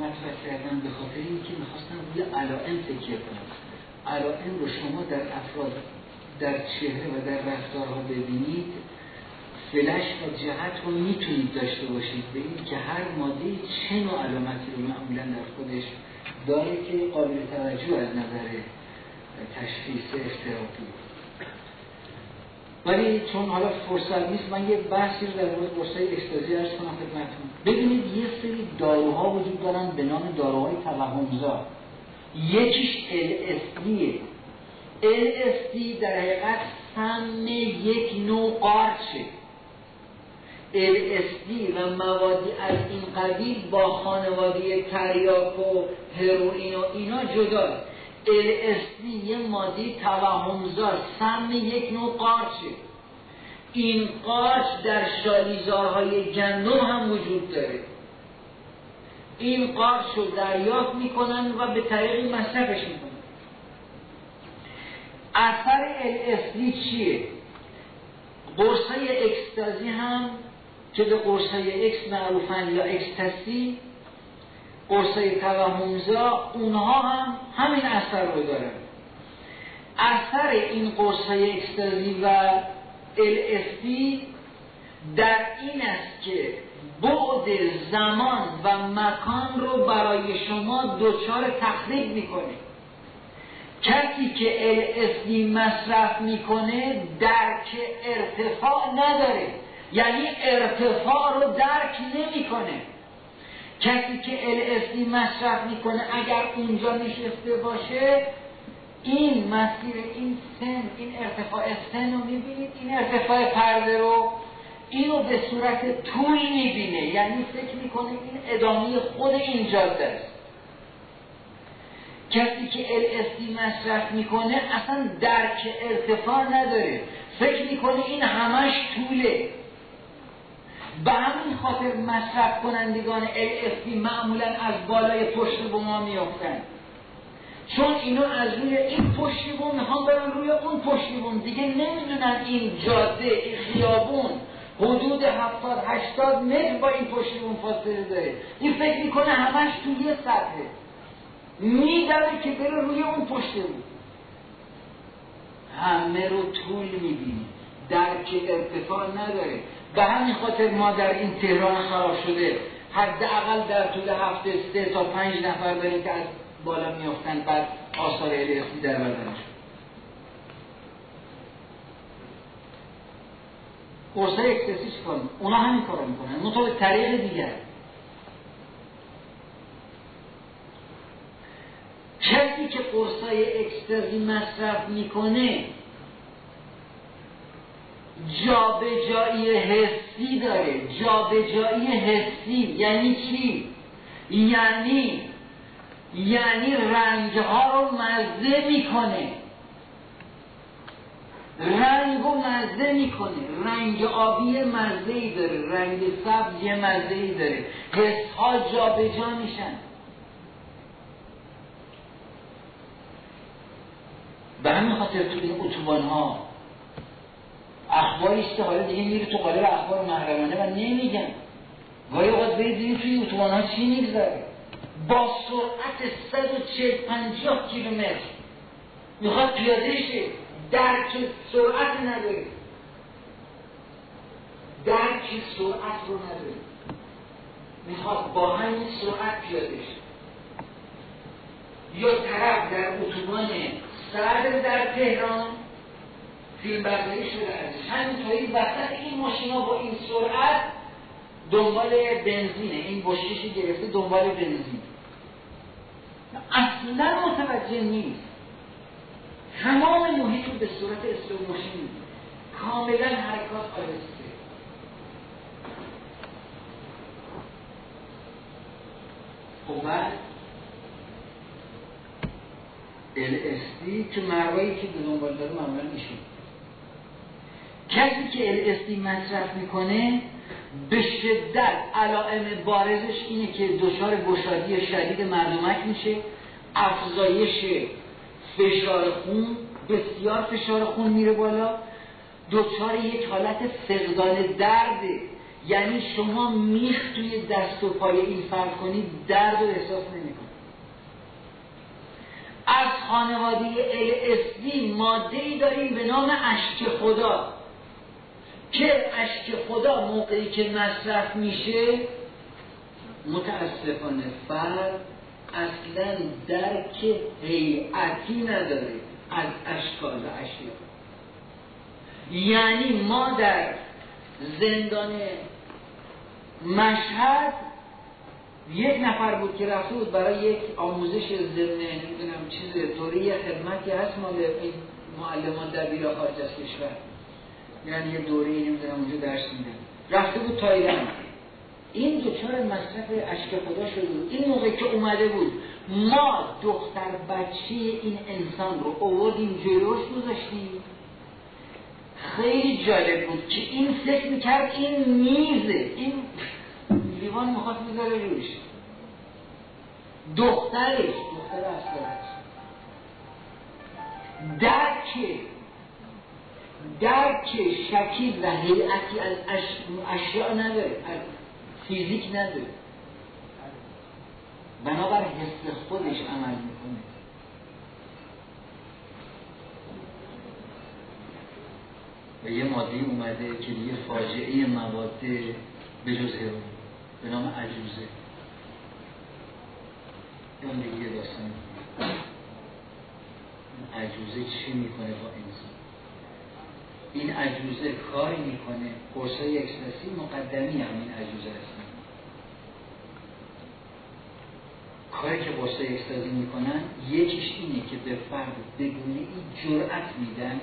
مطرح کردم به خاطر اینکه می‌خواستم روی علائم تکیه کنم. علائم رو شما در افراد در چهره و در رفتارها ببینید. فلش و جهت رو می‌تونید داشته باشید. به این که هر ماده چه نوع علامتی رو معمولا در خودش داره که قابل توجه از نظر تشخیص افتراقی ولی چون حالا فرصت نیست من یه بحثی رو در مورد قرصای اکستازی ارز کنم خدمتتون. ببینید یه سری داروها وجود دارن به نام داروهای توهمزا. یکیش LSDه LSD در حقیقت سم یک نوع قارچه LSD و موادی از این قبیل با خانواده تریاک و هروئین و اینا جداست LSD یه مادی توهمزا سم یک نوع قارچه. این قارچ در شالیزارهای گندم هم وجود داره. این قارچ رو دریافت می‌کنن و به طریق مصرفش می‌کنن. اثر LSD چیه؟ قرصه اکستازی هم که به قرصه اکس معروفن یا اکستاسی قرصه توهمزا اونها هم همین اثر رو دارن. اثر این قرصه اکستازی و LSD در این است که بعد زمان و مکان رو برای شما دچار تخریب می‌کنه. کسی که LSD مصرف می‌کنه درک ارتفاع نداره. یعنی ارتفاع رو درک نمی‌کنه. کسی که LSD مصرف می‌کنه اگر اونجا نشسته باشه این مسیر این سن این ارتفاع سن رو می‌بینید این ارتفاع پرده رو اینو به صورت توی می‌بینه. یعنی فکر می‌کنه این ادامه خود این جاده کسی که LSD مصرف می‌کنه اصلا درک ارتفاع نداره. فکر می‌کنه این همش طوله. به همین خاطر مصرف کنندگان LSD معمولا از بالای پشت بوما میافتن. چون اینو از روی این پشتی بوم می‌خوان برن روی اون پشتی بوم. دیگه نمی‌دونن این جاده این خیابون حدود هفتاد هشتاد متر با این پشتی بوم فاصله داره. این فکر می‌کنه همش توی یه سطحه. میداره که بره روی اون پشته بود همه رو طول می‌بینی درک ارتفاع نداره. به همین خاطر ما در این تهران خراب شده. حداقل در طول هفته سه تا پنج نفر داریم که از بالا میافتن بعد آثار الهی در بدنشون قرصه اکسسی چیکار اونا همین کارو می‌کنن. منتها به طریق دیگر. کسی که قرصای اکستازی مصرف می‌کنه جابجایی حسی داره. جابجایی حسی یعنی چی؟ یعنی یعنی رنگ ها رو مزه می‌کنه. رنگ رو مزه می‌کنه. رنگ آبی مزه ای داره. رنگ سبز یه مزه ای داره. حس ها جابجا میشن. به همین خاطر تو این اتوبان ها اخباری است که حالا دیگه میره تو قالب اخبار محرمانه و نمیگن. گاهی اوقات برید توی اتوبان ها چی میگذره. با سرعت 140 50 کیلومتر. می‌خواد پیاده شه درک سرعت نداره. درک سرعت رو نداره. می‌خواد با همین سرعت پیاده شه یا طرف در اتوبان سرد در تهران برداری شده ازش همینطوری وسط این ماشینا با این سرعت دنبال بنزینه. این بشکشی گرفته دنبال بنزین اصلا متوجه نیست. تمام محیط به صورت اسلو کاملا حرکات آرسته خب بعد LSD که مروایی که به دنبال داره معمولا ایشون. کسی که LSD مصرف می‌کنه به شدت علائم بارزش اینه که دچار گشادی شدید مردمک میشه افزایش فشار خون بسیار فشار خون میره بالا. دچار یک حالت فقدان درده یعنی شما میخ توی دست و پای این فرد کنید درد و احساس نمی‌کنید. از خانواده LSD ماده ای داریم به نام اشک خدا. که اشک خدا موقعی که مصرف میشه؟ متاسفانه فرد اصلا درک هیئتی نداره از اشکال و یعنی ما در زندان مشهد یک نفر بود که رفته بود برای یک آموزش ضمن نمی‌دونم چیز طوری خدمتی هست مال معلمان در بیرا خارج از کشور. یعنی یه دوره نمی‌دونم اونجا درس میدن. رفته بود تایلند این دچار مصرف اشک خدا شده بود. این موقع که اومده بود ما دختر بچه این انسان رو اووردیم جلوش گذاشتیم. خیلی جالب بود که این فکر می‌کرد این میزه. این لیوان می‌خواد می‌ذاره روش. دخترش دختر اصلش درک درک شکیل و هیئتی از اشیاء نداره از فیزیک نداره. بنابر حس خودش عمل می‌کنه. و یه ماده اومده که یه فاجعه مواد به جز به نام عجوزه. اون دیگه داستان. عجوزه چی می‌کنه با انسان؟ این عجوزه کاری می‌کنه. قرصای اکستاسی مقدمی همین عجوزه هستن کاری که قرصای اکستازی می‌کنن یکیش اینه که به فرد بدون این جرأت میدن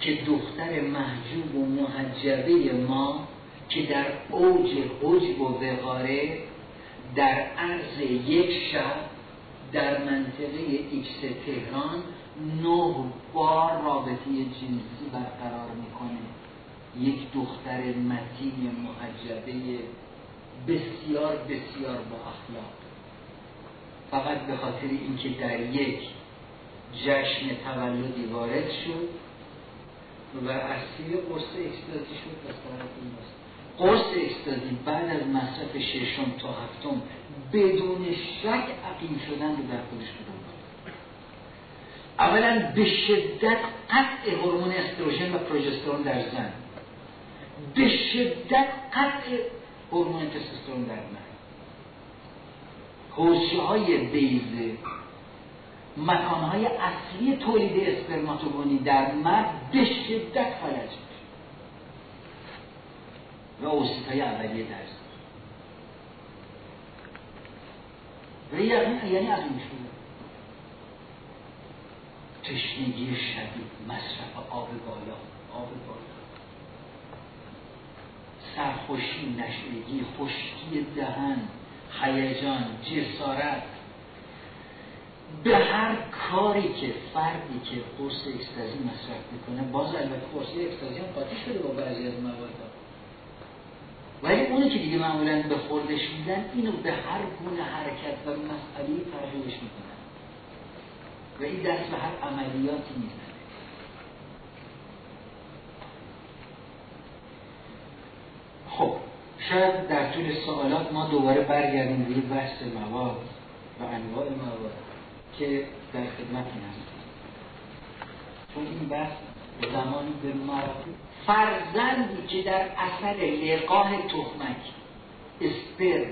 که دختر محجوب و محجبه ما که در اوج حجب و وقاره در عرض یک شب در منطقه ایکس تهران نه بار رابطه جنسی برقرار می‌کنه. یک دختر متین محجبه بسیار بسیار با اخلاق. فقط به خاطر اینکه در یک جشن تولدی وارد شد و اسیر قرص اکستازی شد از طرف این قرص اکستازی بعد از مصرف ششم تا هفتم بدون شک عقیم شدن رو در خودش بودن اولا به شدت قطع هورمون استروژن و پروژسترون در زن. به شدت قطع هورمون تستوسترون در مرد حوزه های بیزه مکانهای اصلی تولید اسپرماتوگونی در مرد به شدت فلج و اوسیتای اولیه در و یعنی از اون شروع تشنگی شدید مصرف آب بالا آب بالا. سرخوشی نشدگی خشکی دهن هیجان جسارت. به هر کاری که فردی که قرص اکستازی مصرف می‌کنه باز البته قرص اکستازی هم قاطی شده با بعضی از مواد ولی اونی که دیگه معمولا به خوردش میدن اینو به هر گونه حرکت و مسئله ترجمهش می‌کنن. و این دست به هر عملیاتی می‌زنه. خب شاید در طول سوالات ما دوباره برگردیم روی بحث مواد و انواع مواد که در خدمت هست چون این بحث زمانی به مراتب فرزندی که در اثر لقاه تخمک اسپر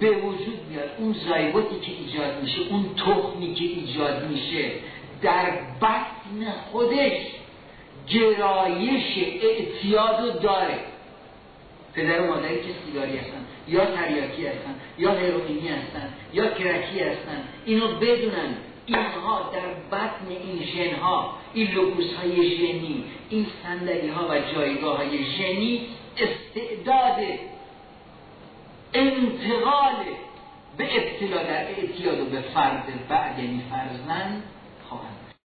به وجود میاد. اون زایبوتی که ایجاد میشه اون تخمی که ایجاد میشه در بطن خودش گرایش اعتیاد داره. پدر و مادری که سیگاری هستن یا تریاکی هستن یا هیروئینی هستن یا کرکی هستن اینو بدونن. اینها در بطن این ژنها این لوکوس های ژنی این صندلی ها و جایگاه های ژنی استعداد انتقال به ابتلا در و به فرد بعد یعنی فرزند